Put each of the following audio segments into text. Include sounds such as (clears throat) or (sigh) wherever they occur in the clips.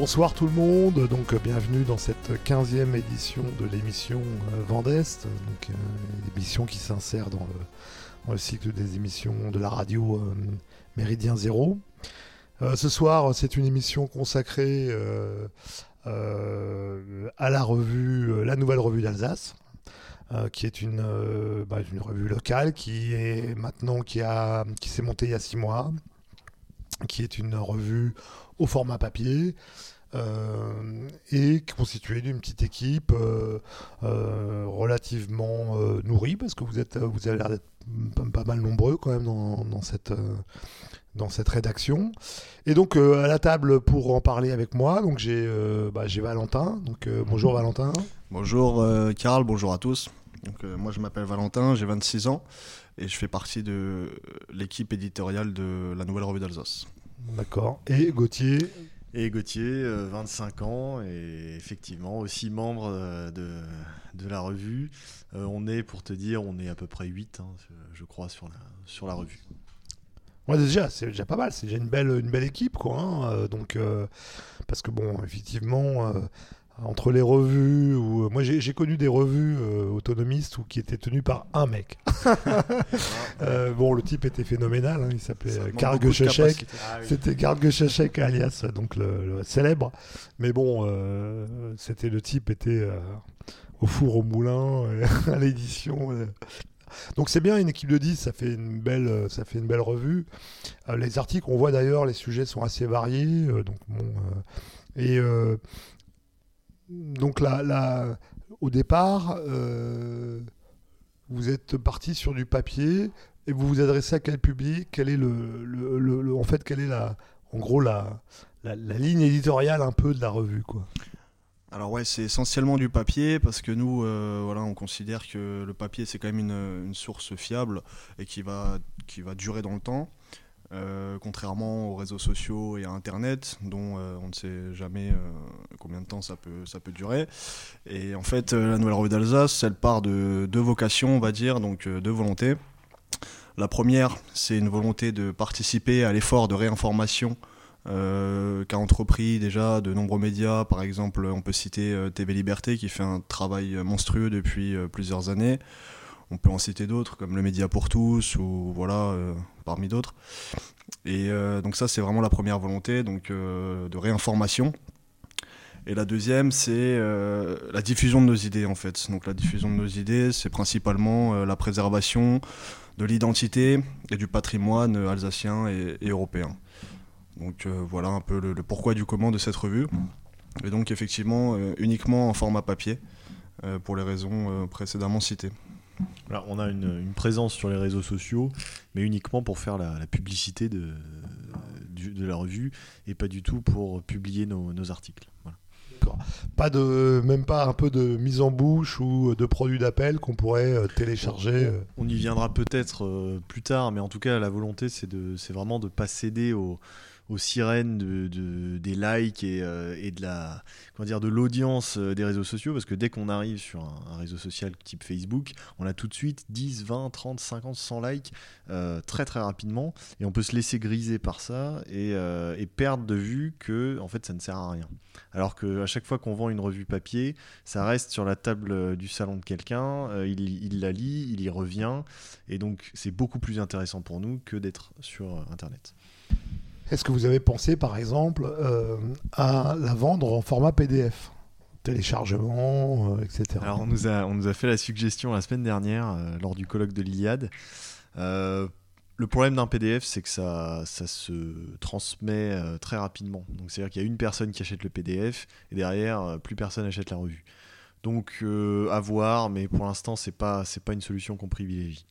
Bonsoir tout le monde, donc euh, bienvenue dans cette 15e édition de l'émission euh, Vendeste, donc euh, émission qui s'insère dans le, cycle des émissions de la radio Méridien Zéro. Ce soir, c'est une émission consacrée à la revue, la nouvelle revue d'Alsace, qui est une, bah, une revue locale qui est maintenant qui a qui s'est montée il y a six mois, qui est une revue au format papier. euh, et constituée d'une petite équipe euh, euh, relativement nourrie parce que vous êtes vous avez l'air d'être pas, mal nombreux quand même dans, dans cette dans cette rédaction. Et donc à la table pour en parler avec moi donc j'ai bah, j'ai Valentin. Donc bonjour Valentin. Bonjour Karl, bonjour à tous. Donc, moi je m'appelle Valentin, j'ai 26 ans et je fais partie de l'équipe éditoriale de la Nouvelle Revue d'Alsace. d'accord et Gauthier? Et Gauthier, euh, 25 ans, et effectivement aussi membre euh, de, de la revue. Euh, on est, pour te dire, on est à peu près 8, hein, je crois, sur la, sur la revue. Ouais, déjà, c'est déjà pas mal. C'est déjà une belle, une belle équipe, quoi. hein. Euh, donc, euh, parce que bon, effectivement, euh, entre les revues, ou moi j'ai connu des revues euh, autonomistes où qui étaient tenues par un mec. (laughs) (laughs) Euh, bon, le type était phénoménal. hein, il s'appelait euh, Geschechek. capacité. C'était Geschechek alias donc le, le célèbre. Mais bon, euh, c'était le type était euh, au four au moulin euh, (laughs) à l'édition. euh. Donc c'est bien une équipe de 10, ça fait une belle, euh, ça fait une belle revue. Euh, les articles, on voit d'ailleurs, les sujets sont assez variés. euh, donc bon, euh, et euh, donc là, là, au départ, euh, vous êtes parti sur du papier et vous vous adressez à quel public? Quel est le, en fait, quelle est la, en gros la ligne éditoriale un peu de la revue, quoi? Alors ouais, c'est essentiellement du papier parce que nous, euh, voilà, on considère que le papier c'est quand même une, une source fiable et qui va, qui va durer dans le temps. Euh, contrairement aux réseaux sociaux et à Internet, dont euh, on ne sait jamais euh, combien de temps ça peut, durer. Et en fait, la Nouvelle Revue d'Alsace, elle part de deux vocations, on va dire, donc deux volontés. La première, c'est une volonté de participer à l'effort de réinformation qu'a entrepris déjà de nombreux médias. Par exemple, on peut citer TV Liberté qui fait un travail monstrueux depuis plusieurs années. On peut en citer d'autres comme le Média pour tous ou voilà euh, parmi d'autres. Et euh, donc ça c'est vraiment la première volonté donc euh, de réinformation. Et la deuxième c'est la diffusion de nos idées en fait. Donc la diffusion de nos idées c'est principalement la préservation de l'identité et du patrimoine alsacien et, européen. Donc voilà un peu le, le pourquoi du comment de cette revue. Et donc effectivement uniquement en format papier pour les raisons précédemment citées. Alors, on a une, une présence sur les réseaux sociaux, mais uniquement pour faire la, la publicité de, la revue et pas du tout pour publier nos, nos articles. Voilà. Pas de, même pas un peu de mise en bouche ou de produits d'appel qu'on pourrait euh, télécharger. euh. On y viendra peut-être euh, plus tard, mais en tout cas, la volonté, c'est vraiment de ne pas céder aux, aux sirènes de, de- des likes et, euh, de l'audience euh, des réseaux sociaux, parce que dès qu'on arrive sur un, réseau social type Facebook, on a tout de suite 10, 20, 30, 50, 100 likes euh, très très rapidement, et on peut se laisser griser par ça et, perdre de vue que en fait ça ne sert à rien. Alors que à chaque fois qu'on vend une revue papier, ça reste sur la table du salon de quelqu'un, il, la lit, il y revient, et donc c'est beaucoup plus intéressant pour nous que d'être sur Internet. Est-ce que vous avez pensé, par exemple, euh, à la vendre en format PDF Téléchargement, euh, etc. Alors on nous, a, fait la suggestion la semaine dernière euh, lors du colloque de l'Iliade. Le problème d'un PDF, c'est que ça, se transmet très rapidement. C'est-à-dire qu'il y a une personne qui achète le PDF et derrière, plus personne achète la revue. Donc à voir, mais pour l'instant, c'est pas, c'est pas une solution qu'on privilégie.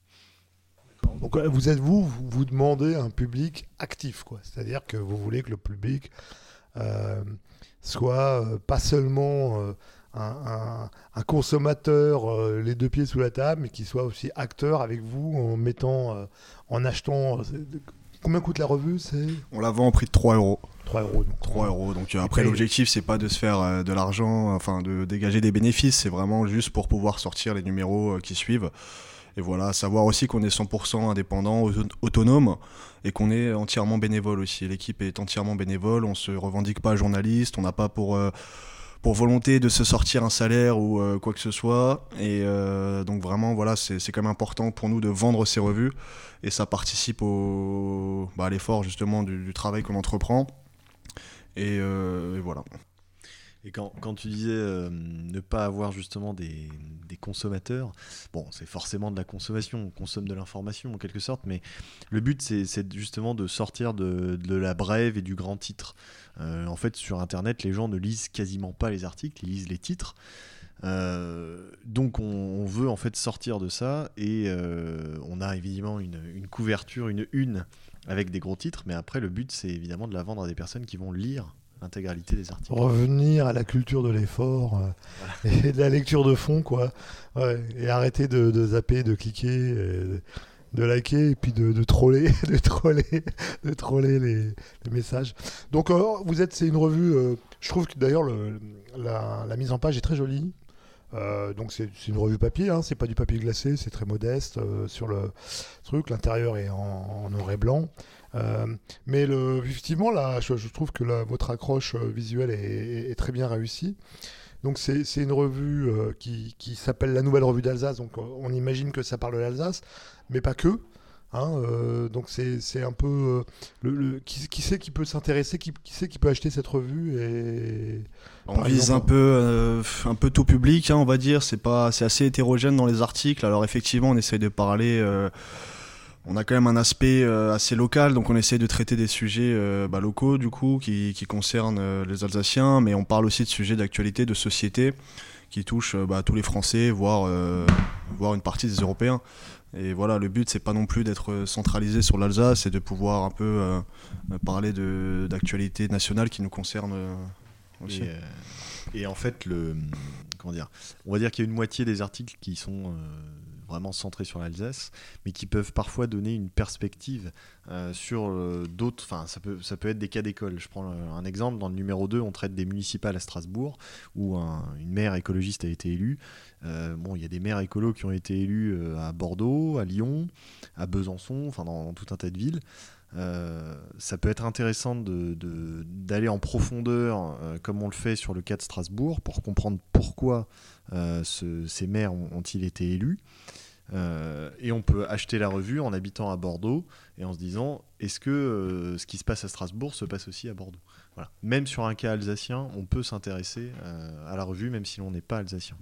Donc vous êtes vous, vous, vous demandez un public actif, quoi. C'est-à-dire que vous voulez que le public euh, soit euh, pas seulement euh, un, un- un consommateur euh, les deux pieds sous la table, mais qu'il soit aussi acteur avec vous en mettant, euh, en achetant. euh, combien coûte la revue C'est? On la vend au prix de 3 euros. 3 euros. Donc, 3 euros. Donc euh, après l'objectif c'est pas de se faire euh, de l'argent, enfin de dégager des bénéfices, c'est vraiment juste pour pouvoir sortir les numéros euh, qui suivent. Et voilà, savoir aussi qu'on est 100% indépendant, autonome et qu'on est entièrement bénévole aussi. L'équipe est entièrement bénévole, on se revendique pas journaliste, on n'a pas pour pour volonté de se sortir un salaire ou euh, quoi que ce soit. Et euh, donc vraiment, voilà, c'est quand même important pour nous de vendre ces revues. Et ça participe au, bah, à l'effort justement du, travail qu'on entreprend. Euh, et, voilà. Et quand, tu disais ne pas avoir justement des, consommateurs, bon, c'est forcément de la consommation, on consomme de l'information en quelque sorte, mais le but c'est justement de sortir de, la brève et du grand titre. Euh, en fait, sur Internet, les gens ne lisent quasiment pas les articles, ils lisent les titres. Euh, donc on, veut en fait sortir de ça et euh, on a évidemment une, couverture, une une avec des gros titres, mais après le but c'est évidemment de la vendre à des personnes qui vont lire l'intégralité des articles. Revenir à la culture de l'effort et de la lecture de fond quoi, et arrêter de, zapper, de cliquer de liker et puis de, troller, (laughs) de troller, de troller les, messages. Donc euh, vous êtes, c'est une revue. Euh, je trouve que d'ailleurs la, mise en page est très jolie. Euh, donc c'est une revue papier, hein, c'est pas du papier glacé, c'est très modeste sur le truc. L'intérieur est en, noir et blanc. Mais le, effectivement, là, je, trouve que votre accroche visuelle est, très bien réussie. Donc c'est une revue qui, qui s'appelle la Nouvelle Revue d'Alsace. Donc on imagine que ça parle de l'Alsace mais pas que. Hein, euh, donc c'est un peu euh, le, qui, qui sait qui peut s'intéresser, qui, qui sait qui peut acheter cette revue et on vise un peu euh, un peu tout public, hein, on va dire. C'est c'est assez hétérogène dans les articles. Alors effectivement, on essaye de parler. On a quand même un aspect assez local, donc on essaye de traiter des sujets bah, locaux du coup qui, concernent les Alsaciens, mais on parle aussi de sujets d'actualité, de société qui touchent bah, tous les Français, voire une partie des Européens. Et voilà, le but, c'est pas non plus d'être centralisé sur l'Alsace, c'est de pouvoir un peu euh, parler d'actualités nationales qui nous concernent euh, aussi. Euh, et, en fait, le, comment dire, on va dire qu'il y a une moitié des articles qui sont vraiment centrés sur l'Alsace, mais qui peuvent parfois donner une perspective sur d'autres. Enfin, ça peut, ça peut être des cas d'école. Je prends un exemple. Dans le numéro 2, on traite des municipales à Strasbourg, où une maire écologiste a été élue. Euh, bon, il y a des maires écolos qui ont été élus euh, à Bordeaux, à Lyon, à Besançon, enfin dans, tout un tas de villes. Euh, ça peut être intéressant d'aller en profondeur, comme on le fait sur le cas de Strasbourg, pour comprendre pourquoi ces maires ont-ils été élus. Et on peut acheter la revue en habitant à Bordeaux et en se disant est-ce que ce qui se passe à Strasbourg se passe aussi à Bordeaux? Même sur un cas alsacien, on peut s'intéresser à la revue même si l'on n'est pas alsacien.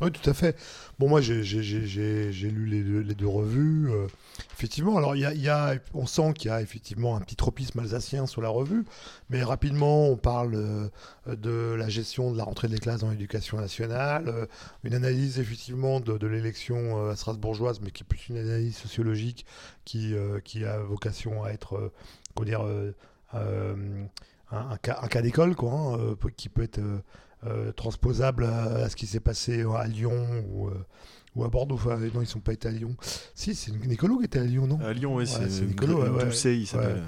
Oui, tout à fait. Bon, moi, j'ai lu les deux, revues. Euh, effectivement, alors, y a, on sent qu'il y a effectivement un petit tropisme alsacien sur la revue, mais rapidement, on parle euh, de la gestion de la rentrée des classes dans l'éducation nationale, euh, une analyse effectivement de, de l'élection strasbourgeoise, mais qui est plus une analyse sociologique qui, qui a vocation à être, comment dire, un, cas, un cas d'école, quoi, hein, qui peut être euh, transposable à, ce qui s'est passé à Lyon ou, euh, ou à Bordeaux. Enfin, non, ils ne sont pas été à Lyon. Si, c'est Nicolo qui était à Lyon, non? À Lyon, oui, c'est Nicolo. Ouais, il s'appelle.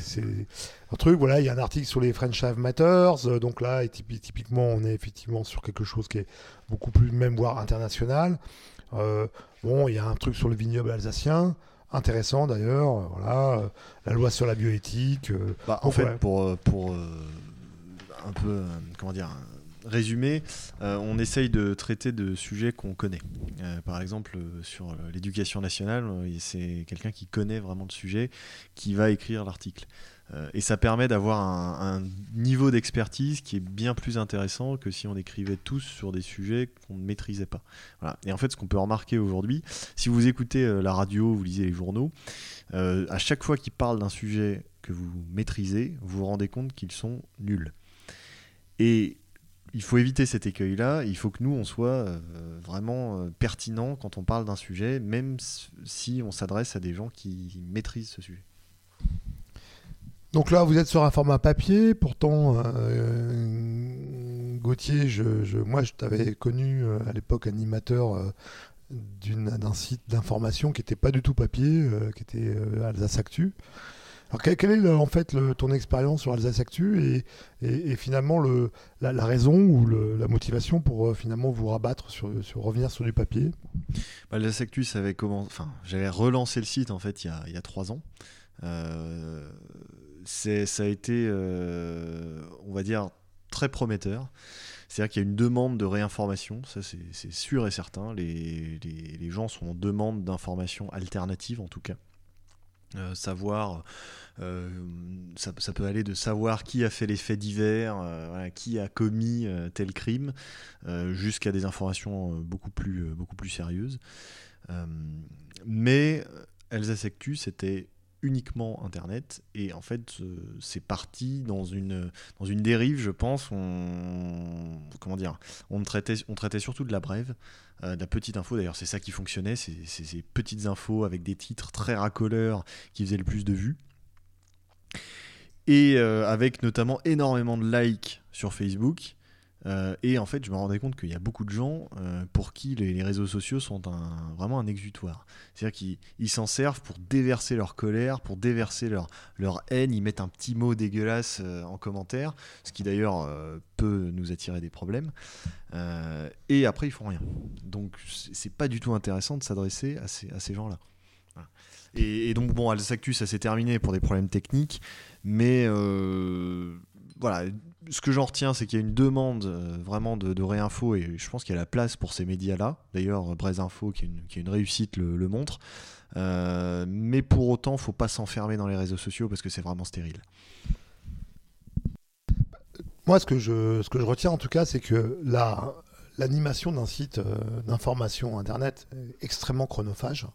C'est un truc, voilà, il y a un article sur les French Have Matters. Euh, donc là, et typiquement, on est effectivement sur quelque chose qui est beaucoup plus, même voire international. bon, il y a un truc sur le vignoble alsacien intéressant d'ailleurs. Voilà, la loi sur la bioéthique. Bah, en fait, pour, pour un peu, comment dire, résumé, euh, on essaye de traiter de sujets qu'on connaît. Euh, par exemple, euh, sur l'éducation nationale, c'est quelqu'un qui connaît vraiment le sujet qui va écrire l'article. Et ça permet d'avoir un, niveau d'expertise qui est bien plus intéressant que si on écrivait tous sur des sujets qu'on ne maîtrisait pas. Et en fait, ce qu'on peut remarquer aujourd'hui, si vous écoutez la radio, vous lisez les journaux, à chaque fois qu'ils parlent d'un sujet que vous maîtrisez, vous vous rendez compte qu'ils sont nuls. Et il faut éviter cet écueil-là. Il faut que nous, on soit euh, vraiment euh, pertinent quand on parle d'un sujet, même si on s'adresse à des gens qui maîtrisent ce sujet. Donc là, vous êtes sur un format papier. Pourtant, euh, Gauthier, je, moi, je t'avais connu à l'époque animateur d'un site d'information qui n'était pas du tout papier, qui était Alsace Actu. Alors, quelle, est en fait ton expérience sur Alsace Actu et, finalement le, la, raison ou la motivation pour finalement vous rabattre sur, revenir sur du papier? Bah, Alsace Actu. Enfin, j'avais relancé le site en fait il y a trois ans. Ça a été, on va dire, très prometteur. C'est-à-dire qu'il y a une demande de réinformation, ça c'est sûr et certain. Les, les, gens sont en demande d'informations alternatives en tout cas. Euh, savoir, euh, ça, peut aller de savoir qui a fait les faits divers, euh, qui a commis tel crime, jusqu'à des informations beaucoup plus, beaucoup plus sérieuses. mais Elsa Sectu, c'était uniquement Internet. Et en fait, c'est parti dans une, dans une dérive, je pense. On, comment dire on traitait, on traitait surtout de la brève, euh, de la petite info. D'ailleurs, c'est ça qui fonctionnait. C'est ces petites infos avec des titres très racoleurs qui faisaient le plus de vues. Et euh, avec notamment énormément de likes sur Facebook euh, et en fait, je me rendais compte qu'il y a beaucoup de gens euh, pour qui les, réseaux sociaux sont vraiment un exutoire. C'est-à-dire qu'ils s'en servent pour déverser leur colère, pour déverser leur, haine. Ils mettent un petit mot dégueulasse euh, en commentaire, ce qui d'ailleurs peut nous attirer des problèmes. et après, ils font rien. Donc, c'est pas du tout intéressant de s'adresser à ces, gens-là. Et, donc, bon, Alsactus, ça s'est terminé pour des problèmes techniques, mais voilà, ce que j'en retiens, c'est qu'il y a une demande euh, vraiment de, réinfo et je pense qu'il y a la place pour ces médias-là. D'ailleurs, Braise Info, qui est une, réussite, le, montre. Euh, mais pour autant, faut pas s'enfermer dans les réseaux sociaux parce que c'est vraiment stérile. Moi, ce que je, retiens en tout cas, c'est que l'animation d'un site euh, d'information Internet est extrêmement chronophage.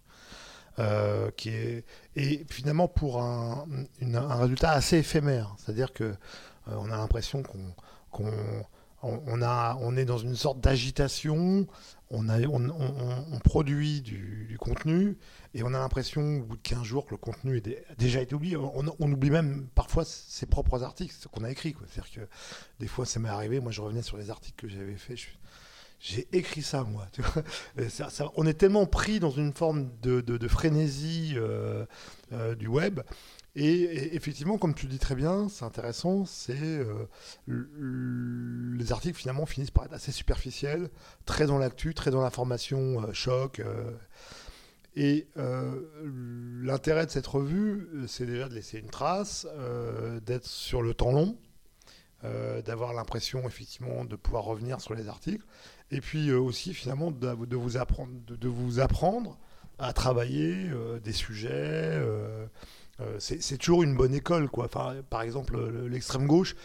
qui est, et finalement pour un, un résultat assez éphémère. C'est-à-dire que euh, on a l'impression qu'on on, est dans une sorte d'agitation, on, produit du, contenu, et on a l'impression, au bout de 15 jours, que le contenu a déjà été oublié. On, oublie même parfois ses propres articles, ce qu'on a écrit. C'est-à-dire que des fois, ça m'est arrivé, moi je revenais sur les articles que j'avais faits, j'ai écrit ça, moi. on est tellement pris dans une forme de, frénésie euh, euh, du web et, effectivement, comme tu dis très bien, c'est intéressant, c'est euh, les articles finalement finissent par être assez superficiels, très dans l'actu, très dans l'information, euh, choc. Euh. et l'intérêt de cette revue, c'est déjà de laisser une trace, d'être sur le temps long, d'avoir l'impression effectivement de pouvoir revenir sur les articles, et puis aussi finalement de, vous apprendre, de, vous apprendre à travailler des sujets. Euh, c'est toujours une bonne école. Quoi. Enfin, par exemple, l'extrême gauche,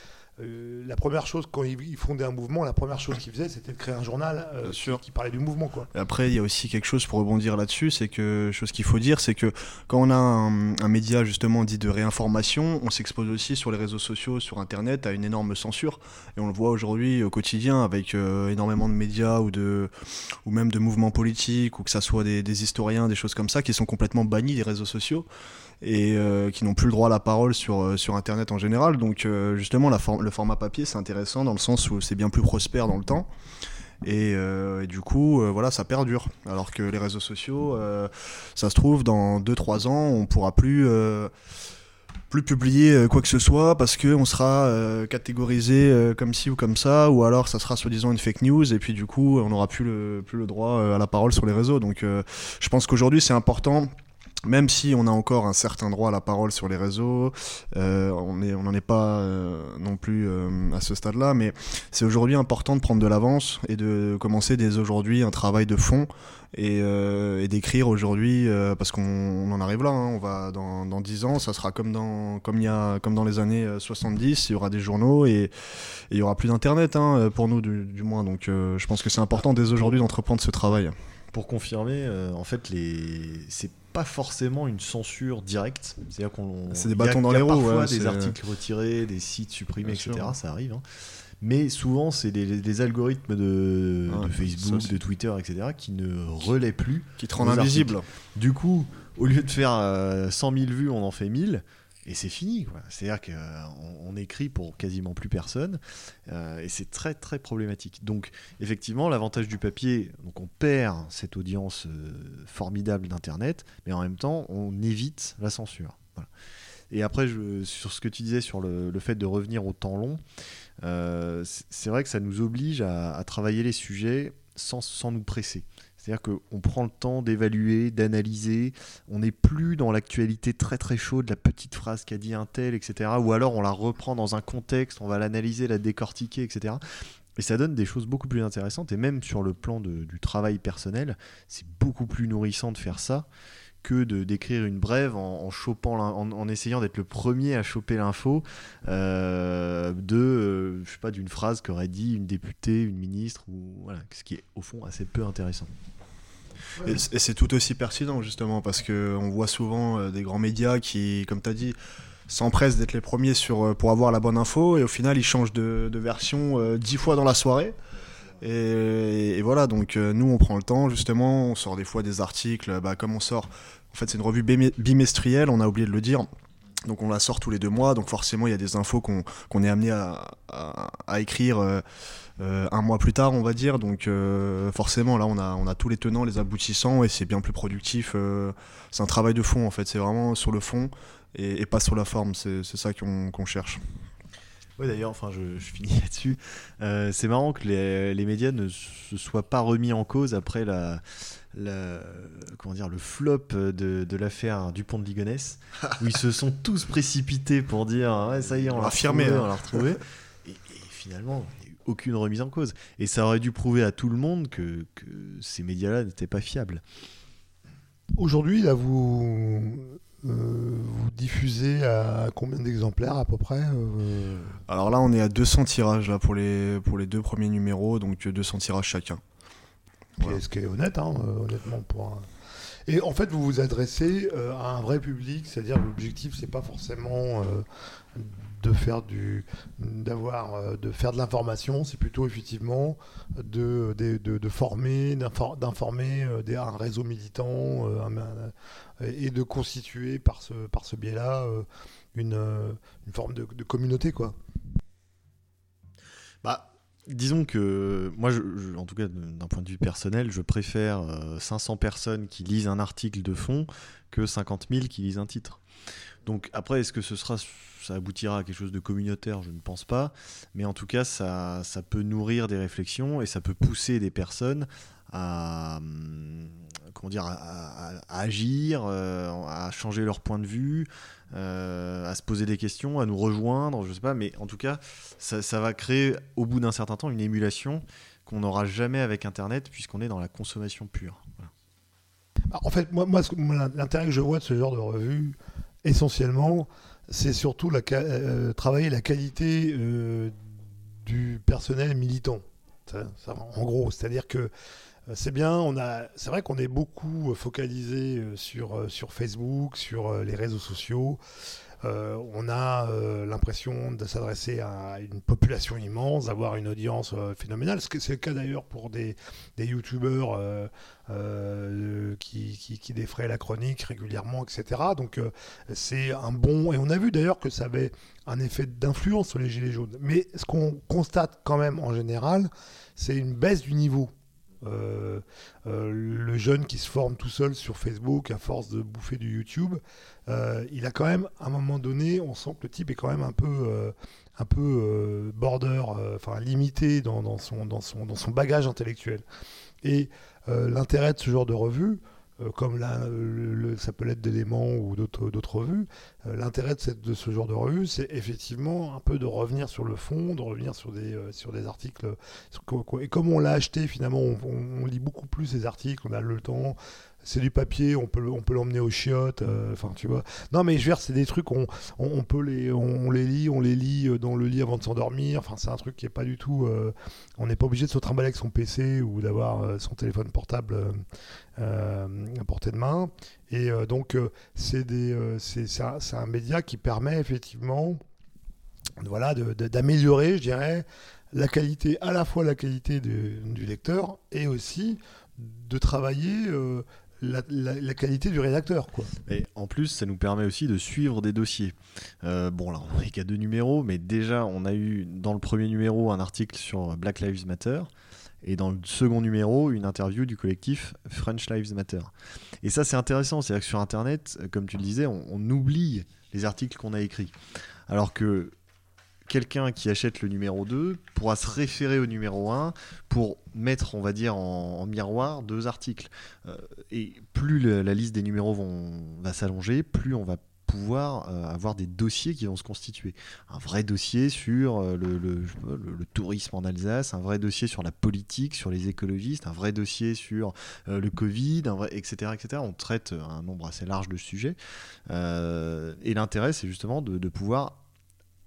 euh, la première chose, quand ils, fondaient un mouvement, la première chose qu'ils faisaient, c'était de créer un journal euh, qui, parlait du mouvement. Quoi. après, il y a aussi quelque chose pour rebondir là-dessus, c'est que, chose qu'il faut dire, c'est que quand on a un, média justement dit de réinformation, on s'expose aussi sur les réseaux sociaux, sur Internet, à une énorme censure. Et on le voit aujourd'hui au quotidien avec énormément de médias ou, de, ou même de mouvements politiques, ou que ça soit des, des historiens, des choses comme ça, qui sont complètement bannis des réseaux sociaux et euh, qui n'ont plus le droit à la parole sur, euh, sur Internet en général. Donc euh, justement, la le format papier, c'est intéressant dans le sens où c'est bien plus prospère dans le temps. Et, du coup, voilà, ça perdure. Alors que les réseaux sociaux, ça se trouve, dans 2-3 ans, on pourra plus plus publier quoi que ce soit parce qu'on sera catégorisé comme ci ou comme ça, ou alors ça sera soi-disant une fake news, et puis du coup on n'aura plus le, plus le droit à la parole sur les réseaux. Donc je pense qu'aujourd'hui c'est important même si on a encore un certain droit à la parole sur les réseaux, euh, on n'en est pas euh, non plus euh, à ce stade-là, mais c'est aujourd'hui important de prendre de l'avance et de commencer dès aujourd'hui un travail de fond et, d'écrire aujourd'hui, parce qu'on en arrive là, hein. on va dans, dans 10 ans, ça sera comme dans, les années 70, il y aura des journaux et, il y aura plus d'internet hein, pour nous du, moins, donc je pense que c'est important dès aujourd'hui d'entreprendre ce travail. Pour confirmer, en fait, les... c'est pas forcément une censure directe. C'est-à-dire qu'on. C'est des bâtons dans les roues. Parfois des articles retirés, des sites supprimés, etc. Ça arrive. Hein. Mais souvent, c'est des, algorithmes de, ah, Facebook, de Twitter, etc., qui ne relaient plus. Qui te rendent invisible. Du coup, au lieu de faire 100 euh, 000 vues, on en fait 1000 et c'est fini. C'est-à-dire qu'on on écrit pour quasiment plus personne, euh, et c'est très très problématique. Donc effectivement, l'avantage du papier, donc on perd cette audience euh, formidable d'Internet, mais en même temps, on évite la censure. Et après, sur ce que tu disais sur le, fait de revenir au temps long, euh, c'est vrai que ça nous oblige à, à travailler les sujets sans, sans nous presser. C'est-à-dire qu'on prend le temps d'évaluer, d'analyser. On n'est plus dans l'actualité très très chaude, la petite phrase qu'a dit un tel, etc. Ou alors on la reprend dans un contexte, on va l'analyser, la décortiquer, etc. Et ça donne des choses beaucoup plus intéressantes. Et même sur le plan du travail personnel, c'est beaucoup plus nourrissant de faire ça que de d'écrire une brève en, chopant, en, en essayant d'être le premier à choper l'info euh, de, euh, je sais pas, d'une phrase qu'aurait dit une députée, une ministre, ou voilà, ce qui est au fond assez peu intéressant. Et c'est tout aussi pertinent justement parce que on voit souvent euh, des grands médias qui, comme tu as dit, s'empressent d'être les premiers sur, euh, pour avoir la bonne info et au final ils changent de, de version euh, dix fois dans la soirée. Et, et voilà, donc nous on prend le temps justement, on sort des fois des articles, bah, comme on sort, en fait c'est une revue bimestrielle, on a oublié de le dire. Donc on la sort tous les deux mois, donc forcément il y a des infos qu'on qu'on est amené à, à- à écrire euh, un mois plus tard, on va dire. Donc euh, forcément, là, on a, on a tous les tenants, les aboutissants, et c'est bien plus productif. euh, c'est un travail de fond, en fait. C'est vraiment sur le fond et, et pas sur la forme. C'est ça qu'on cherche. Oui, d'ailleurs, enfin, je, je finis (laughs) là-dessus. Euh, c'est marrant que les, les médias ne se soient pas remis en cause après la, la- comment dire, le flop de, de l'affaire Dupont de Ligonnès, (laughs) où ils se sont tous précipités pour dire ouais, ça y est, on, On l'a retrouvé, hein. on l'a retrouvé. (laughs) Et, et finalement, aucune remise en cause. Et ça aurait dû prouver à tout le monde que, que ces médias-là n'étaient pas fiables. Aujourd'hui, là, vous, euh, vous diffusez à combien d'exemplaires à peu près euh, Alors là, on est à 200 tirages là, pour, les, pour les deux premiers numéros, donc 200 tirages chacun. Voilà. Ce qui est honnête, hein, euh, honnêtement. Pour un- Et en fait, vous vous adressez euh, à un vrai public, c'est-à-dire l'objectif, c'est pas forcément euh, de faire du, d'avoir, euh, de faire de l'information, c'est plutôt effectivement de, de, de- de former, d'infor- d'informer euh, un réseau militant euh, et de constituer par ce, par ce biais-là une, une forme de, communauté, quoi. Bah, disons que moi, je- en tout cas d'un point de vue personnel, je préfère euh, 500 personnes qui lisent un article de fond que 50 000 qui lisent un titre. Donc après, est-ce que ce sera, ça aboutira à quelque chose de communautaire Je ne pense pas. Mais en tout cas, ça, ça peut nourrir des réflexions et ça peut pousser des personnes à, hum, comment dire, à, agir, euh, à changer leur point de vue, euh, à se poser des questions, à nous rejoindre, je sais pas. Mais en tout cas, ça, va créer au bout d'un certain temps une émulation qu'on n'aura jamais avec Internet puisqu'on est dans la consommation pure. Bah, En fait, moi, l'intérêt que je vois de ce genre de revue, essentiellement, c'est surtout euh, travailler la qualité euh, du personnel militant. En gros, c'est-à-dire que euh, c'est bien, on a, c'est vrai qu'on est beaucoup focalisé sur, Facebook, sur les réseaux sociaux. Euh, on a euh, l'impression de s'adresser à une population immense, d'avoir une audience euh, phénoménale. C'est le cas d'ailleurs pour des, des youtubeurs euh, qui, qui, défraient la chronique régulièrement, etc. Donc c'est un bon... Et on a vu d'ailleurs que ça avait un effet d'influence sur les gilets jaunes. Mais ce qu'on constate quand même en général, c'est une baisse du niveau. Euh, euh, le jeune qui se forme tout seul sur Facebook à force de bouffer du YouTube, euh, il a quand même, à un moment donné, on sent que le type est quand même un peu, un peu border, enfin limité dans, son, dans, son, dans son bagage intellectuel. Et l'intérêt de ce genre de revue, comme là, le, ça peut l'être d'éléments ou d'autres revues, euh, l'intérêt de, ce genre de revue, c'est effectivement un peu de revenir sur le fond, de revenir sur des, euh, des articles. Et comme on l'a acheté, finalement, on lit beaucoup plus ces articles, on a le temps. C'est du papier, on peut, on peut l'emmener aux chiottes, euh, enfin tu vois. Non mais je veux dire, c'est des trucs, on, on, peut les, on, les lit, on les lit euh, dans le lit avant de s'endormir. Enfin c'est un truc qui est pas du tout. euh, on n'est pas obligé de se trimballer avec son PC ou d'avoir son téléphone portable à portée de main. Et donc c'est un, un média qui permet effectivement, voilà, d'améliorer, je dirais, la qualité, à la fois la qualité du, lecteur et aussi de travailler la, qualité du rédacteur. Quoi. Et en plus, ça nous permet aussi de suivre des dossiers. Euh, bon, là, on n'est qu'à deux numéros, mais déjà, on a eu dans le premier numéro un article sur Black Lives Matter. Et dans le second numéro, une interview du collectif French Lives Matter. Et ça, c'est intéressant. C'est-à-dire que sur Internet, comme tu le disais, on, on oublie les articles qu'on a écrits. Alors que quelqu'un qui achète le numéro 2 pourra se référer au numéro 1 pour mettre, on va dire, en, miroir deux articles. Euh, et plus la liste des numéros vont, va s'allonger, plus on va pouvoir euh, avoir des dossiers qui vont se constituer. Un vrai dossier sur euh, le, tourisme en Alsace, un vrai dossier sur la politique, sur les écologistes, un vrai dossier sur le Covid, etc., etc. On traite un nombre assez large de sujets. et l'intérêt, c'est justement de pouvoir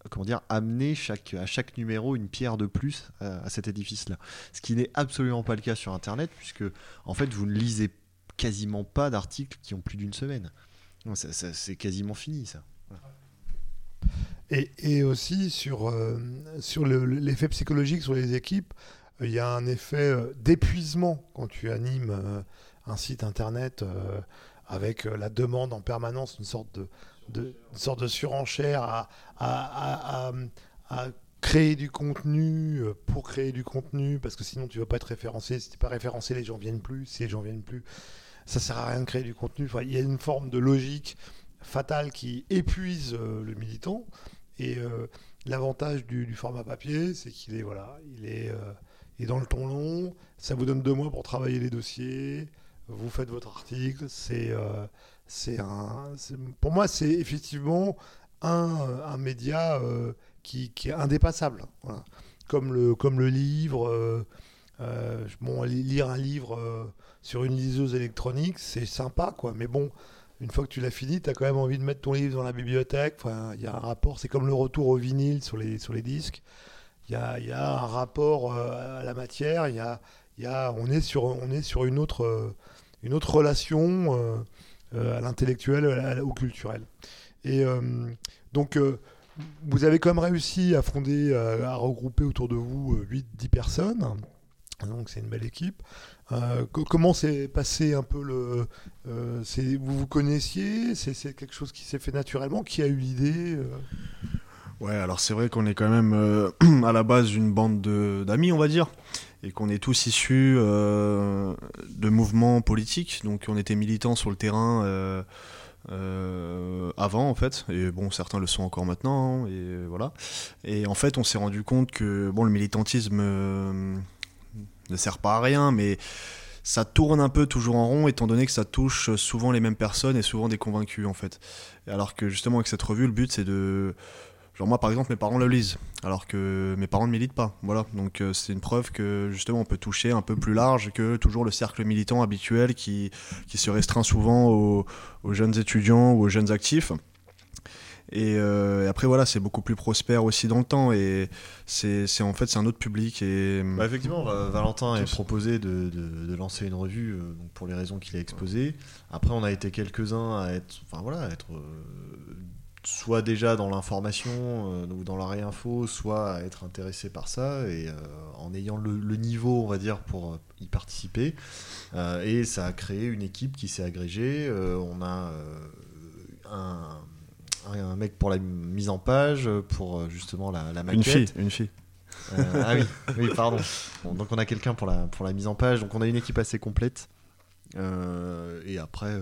comment dire, amener chaque, à chaque numéro une pierre de plus à, cet édifice-là. Ce qui n'est absolument pas le cas sur Internet, puisque en fait vous ne lisez quasiment pas d'articles qui ont plus d'une semaine. c'est quasiment fini ça. Et, aussi sur, euh, sur l'effet psychologique sur les équipes, il y a un effet euh, d'épuisement quand tu animes euh, un site internet avec la demande en permanence, une sorte de, de, sorte de surenchère à, créer du contenu euh, pour créer du contenu, parce que sinon tu vas pas être référencé. Si tu n'es pas référencé, les gens viennent plus. Si les gens viennent plus, ça sert à rien de créer du contenu. Il y a une forme de logique fatale qui épuise euh, le militant. Et euh, l'avantage du, format papier, c'est qu'il est voilà, il est, est dans le ton long. Ça vous donne deux mois pour travailler les dossiers. Vous faites votre article. C'est c'est un, pour moi, c'est effectivement un, un média euh, qui, qui, est indépassable. Comme, le, comme le livre. Euh, euh, bon, lire un livre sur une liseuse électronique, c'est sympa, quoi. Mais bon, une fois que tu l'as fini, tu as quand même envie de mettre ton livre dans la bibliothèque. Enfin, il y a un rapport, c'est comme le retour au vinyle sur les, sur les disques. Il y a, y a, un rapport à la matière. Y a, y a, on, est sur, on est sur une autre, une autre relation euh, à l'intellectuel, au culturel. Et euh, donc, euh, vous avez quand même réussi à fonder, à regrouper autour de vous 8-10 personnes. Donc c'est une belle équipe. comment s'est passé un peu le... vous vous connaissiez? C'est quelque chose qui s'est fait naturellement? Qui a eu l'idée Ouais, alors c'est vrai qu'on est quand même (clears throat) à la base une bande d'amis, on va dire et qu'on est tous issus euh, de mouvements politiques. Donc on était militants sur le terrain euh, euh, avant en fait, et bon certains le sont encore maintenant, hein, et voilà. Et en fait on s'est rendu compte que bon le militantisme ne sert pas à rien, mais ça tourne un peu toujours en rond étant donné que ça touche souvent les mêmes personnes et souvent des convaincus en fait. Alors que justement avec cette revue le but c'est de Genre moi par exemple mes parents le lisent alors que mes parents ne militent pas. Voilà, donc euh, c'est une preuve que justement on peut toucher un peu plus large que toujours le cercle militant habituel qui, qui se restreint souvent aux, jeunes étudiants ou aux jeunes actifs. Et, euh, après voilà, c'est beaucoup plus prospère aussi dans le temps et c'est en fait c'est un autre public. Et bah, effectivement, Valentin a proposé de, de, lancer une revue euh, pour les raisons qu'il a exposées. Après, on a été quelques uns à être, enfin voilà, à être soit déjà dans l'information euh, ou dans la réinfo, soit à être intéressé par ça et euh, en ayant le, niveau, on va dire, pour euh, y participer. et ça a créé une équipe qui s'est agrégée. on a un, un, mec pour la mise en page, pour justement la, la maquette. Une fille, une fille. ah oui, oui pardon. donc on a quelqu'un pour la, pour la mise en page. Donc on a une équipe assez complète. et après,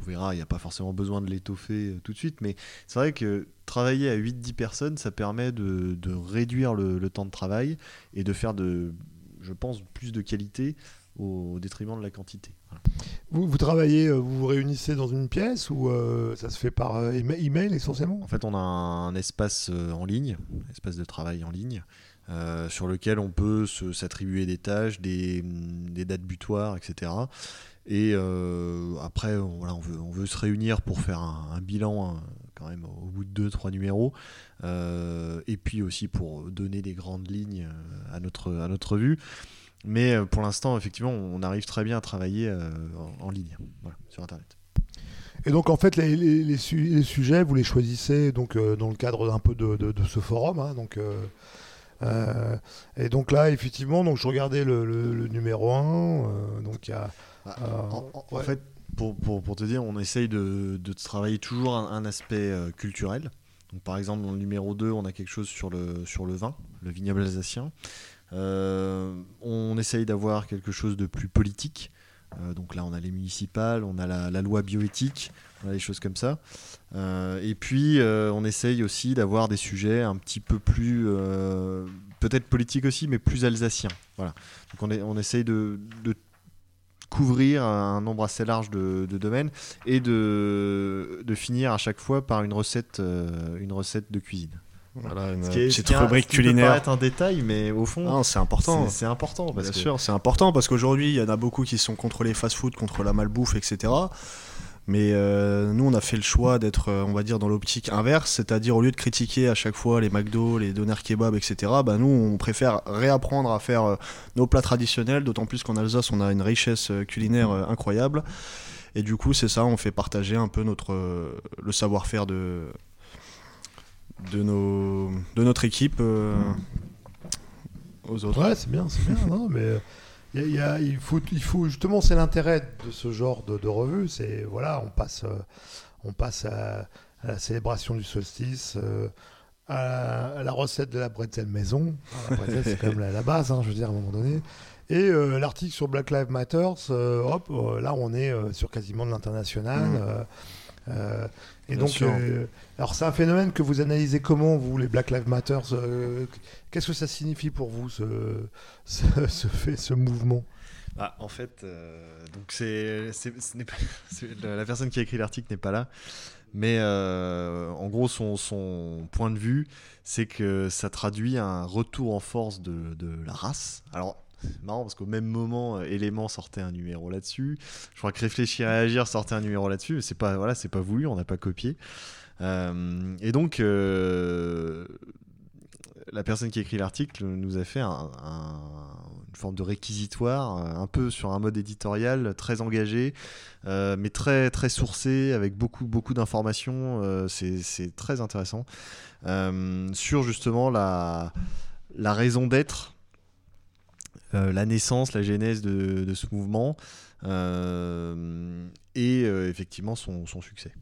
on verra, il n'y a pas forcément besoin de l'étoffer euh, tout de suite, mais c'est vrai que travailler à 8-10 personnes, ça permet de, réduire le, temps de travail et de faire, de, je pense, plus de qualité au, détriment de la quantité. Vous, vous, travaillez, euh, vous vous réunissez dans une pièce ou euh, ça se fait par email essentiellement? En fait, on a un, espace en ligne, un espace de travail en ligne. sur lequel on peut s'attribuer des tâches, des, des, dates butoirs, etc. Et euh, après, voilà, on, veut, on veut se réunir pour faire un, bilan hein, quand même au bout de deux, trois numéros. Euh, et puis aussi pour donner des grandes lignes euh, à notre, à notre vue. Mais pour l'instant, effectivement, on arrive très bien à travailler en, ligne, sur Internet. Et donc en fait, les, les, sujets, vous les choisissez donc dans le cadre d'un peu de, de, ce forum. Hein, donc, et donc là, effectivement, donc je regardais le, le numéro 1. donc il y a bah, euh, en, fait, pour, pour, pour, te dire, on essaye de, de travailler toujours un, aspect euh, culturel. Donc, par exemple, dans le numéro 2, on a quelque chose sur le, sur le vin, le vignoble alsacien. on essaye d'avoir quelque chose de plus politique. donc là, on a les municipales, on a la, la loi bioéthique, on a des choses comme ça. et puis, on essaye aussi d'avoir des sujets un petit peu plus, peut-être politiques aussi, mais plus alsaciens. Voilà. Donc on, est, on essaye de, de couvrir un nombre assez large de, domaines et de, de, finir à chaque fois par une recette, euh, une recette de cuisine. Voilà, une petite rubrique culinaire. Ça peut un détail, mais au fond, c'est important. C'est important. Bien sûr, c'est important parce qu'aujourd'hui, il y en a beaucoup qui sont contre les fast-food, contre la malbouffe, etc. Mais euh, nous, on a fait le choix d'être, euh, on va dire, dans l'optique inverse, c'est-à-dire au lieu de critiquer à chaque fois les McDo, les doner kebab, etc., bah, nous, on préfère réapprendre à faire euh, nos plats traditionnels, d'autant plus qu'en Alsace, on a une richesse culinaire incroyable. Et du coup, c'est ça, on fait partager un peu notre, le savoir-faire de, de, de notre équipe aux autres. Ouais, c'est bien, c'est bien, non, il, faut, il faut justement, c'est l'intérêt de ce genre de, revue. C'est voilà, on passe, euh, on passe à, la célébration du solstice, euh, à, la recette de la bretzel maison. la bretzel, c'est quand même la, base, hein, je veux dire, à un moment donné. Et euh, l'article sur Black Lives Matter, hop, là, on est sur quasiment de l'international. Mmh. Et donc, alors c'est un phénomène que vous analysez comment, vous, les Black Lives Matter Qu'est-ce que ça signifie pour vous, ce, (laughs) ce, fait, ce mouvement? Bah, En fait, euh, donc c'est, (laughs) la personne qui a écrit l'article n'est pas là. Mais euh, en gros, son, son, point de vue, c'est que ça traduit un retour en force de, de la race. Alors, c'est marrant parce qu'au même moment, Element sortait un numéro là-dessus. Je crois que Réfléchir et Agir sortait un numéro là-dessus. Mais c'est pas, voilà, c'est pas voulu, on n'a pas copié. Euh, et donc, la personne qui écrit l'article nous a fait une forme de réquisitoire, euh, un peu sur un mode éditorial très engagé, euh, mais très très sourcé, avec beaucoup beaucoup d'informations. Euh, c'est très intéressant sur justement la la raison d'être, la naissance, la genèse de, ce mouvement et effectivement son, succès.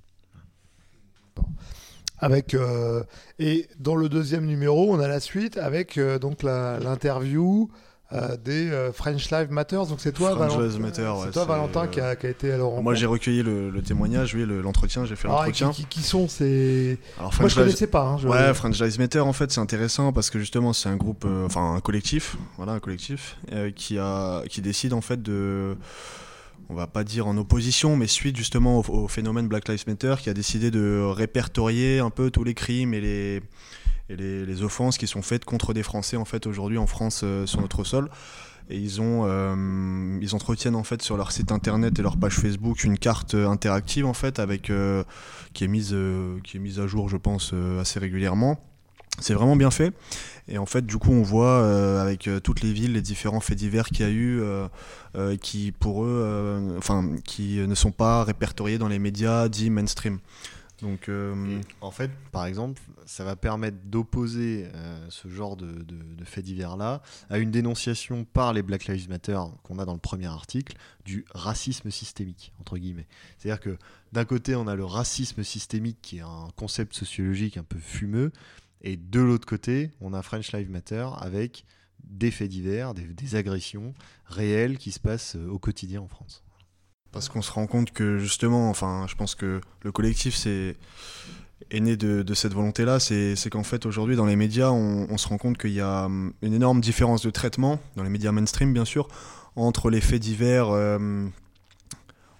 Avec euh, et dans le deuxième numéro, on a la suite avec euh, donc l'interview euh, des French Live Matters. Donc c'est toi, Valentin, Matter, ouais, toi Valentin, qui a, qui a, été alors. Moi, j'ai recueilli le, témoignage, oui, l'entretien, j'ai fait ah, l'entretien. Qui, qui, sont ces Moi, je connaissais pas. Hein, Ouais, French Lives Matter, en fait, c'est intéressant parce que justement, c'est un groupe, enfin un collectif, voilà, un collectif qui a qui décide en fait de on va pas dire en opposition, mais suite justement au, phénomène Black Lives Matter, qui a décidé de répertorier un peu tous les crimes et les, les, offenses qui sont faites contre des Français en fait aujourd'hui en France euh, sur notre sol. Et ils ont, euh, ils entretiennent en fait sur leur site internet et leur page Facebook une carte interactive en fait avec euh, qui est mise, qui est mise à jour, je pense, assez régulièrement. C'est vraiment bien fait. Et en fait, du coup, on voit euh, avec euh, toutes les villes les différents faits divers qu'il y a eu, euh, qui pour eux, enfin, qui ne sont pas répertoriés dans les médias dits mainstream. Donc, en fait, par exemple, ça va permettre d'opposer ce genre de, de faits divers-là à une dénonciation par les Black Lives Matter qu'on a dans le premier article du racisme systémique, entre guillemets. C'est-à-dire que d'un côté, on a le racisme systémique qui est un concept sociologique un peu fumeux, et de l'autre côté, on a French Lives Matter avec des faits divers, des, agressions réelles qui se passent euh, au quotidien en France. Parce qu'on se rend compte que justement, enfin, je pense que le collectif est né de, cette volonté-là, c'est qu'en fait aujourd'hui dans les médias, on, se rend compte qu'il y a hum, une énorme différence de traitement, dans les médias mainstream bien sûr, entre les faits divers euh,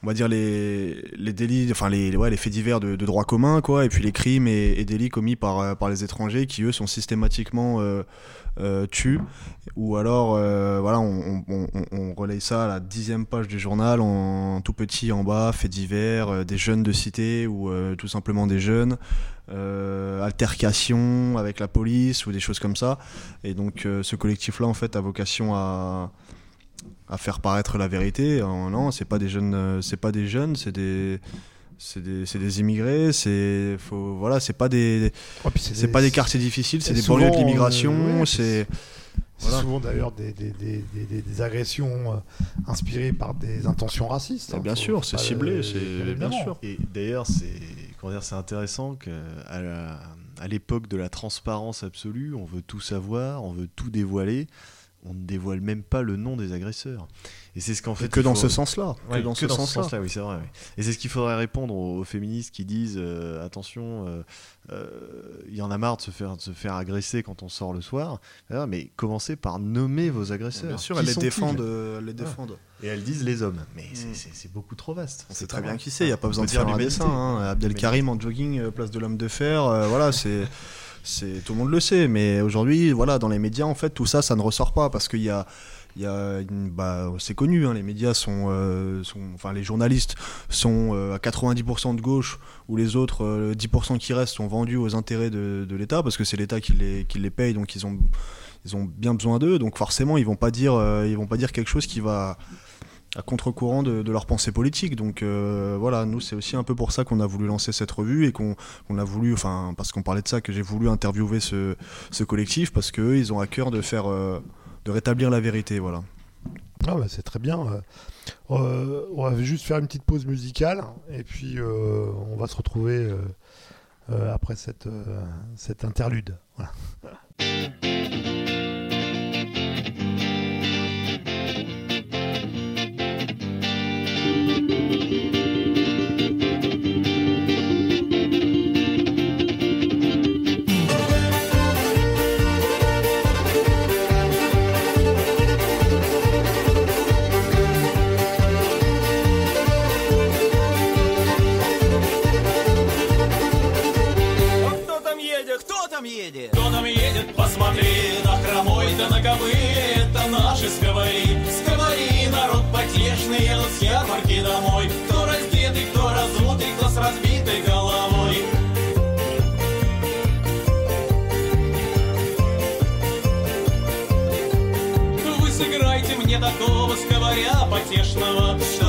on va dire les, délits, enfin les, ouais, les faits divers de, droit commun, quoi, et puis les crimes et, délits commis par, euh, par les étrangers qui eux sont systématiquement euh, euh tués, ou alors voilà, on, relaye ça à la dixième page du journal en, tout petit en bas, faits divers, des jeunes de cité ou tout simplement des jeunes, altercations avec la police ou des choses comme ça, et donc ce collectif-là en fait a vocation à à faire paraître la vérité. Euh, non, c'est pas des jeunes, euh, c'est pas des jeunes, c'est des c'est des, des, immigrés, c'est voilà, c'est pas des c'est pas des quartiers difficiles, c'est des banlieues de l'immigration, c'est souvent d'ailleurs des, des, des, agressions inspirées par des intentions racistes. Hein, bien sûr, c'est ciblé, c'est bien sûr. Et d'ailleurs, c'est c'est intéressant qu'à à l'époque de la transparence absolue, on veut tout savoir, on veut tout dévoiler on ne dévoile même pas le nom des agresseurs. Et c'est ce qu'en fait. que dans faut- ce sens-là. Ouais, que dans ce sens-là. oui, c'est vrai. oui. Et c'est ce qu'il faudrait répondre aux, aux féministes qui disent euh, attention, euh, euh, il y en a marre de se faire, de se faire agresser quand on sort le soir. Ah, mais commencez par nommer vos agresseurs. Bien sûr, Qui elles les défendent. euh, elles les défendent. Et elles disent les hommes. Mais c'est- Mm. c'est c'est beaucoup trop vaste. On sait très bien qui c'est, il n'y a pas On besoin de faire l'humanité. dessin. Hein. Abdelkarim en jogging, place de l'homme de fer, euh, voilà, c'est. C'est, tout le monde le sait, mais aujourd'hui, voilà, dans les médias, en fait, tout ça, ça ne ressort pas parce qu'il y a, bah, c'est connu, hein, les médias sont, euh, sont, enfin, les journalistes sont euh, à 90% de gauche, ou les autres euh, 10% qui restent sont vendus aux intérêts de, l'État parce que c'est l'État qui les, qui paye, donc ils ont, ils ont bien besoin d'eux, donc forcément, ils vont pas euh, ils vont pas dire quelque chose qui va à contre-courant de, leur pensée politique. Donc euh, voilà, nous c'est aussi un peu pour ça qu'on a voulu lancer cette revue et qu'on a voulu, enfin parce qu'on parlait de ça, que j'ai voulu interviewer ce, collectif parce qu'eux ils ont à cœur de faire, euh, de rétablir la vérité, voilà. Ah bah, c'est très bien. euh. On va juste faire une petite pause musicale et puis on va se retrouver après cette, interlude. Ковыле Это наши сковори Сковори, народ потешный Едут с ярмарки домой. Кто раздетый, кто разутый Кто с разбитой головой. Вы сыграйте мне такого сковаря потешного Чтобы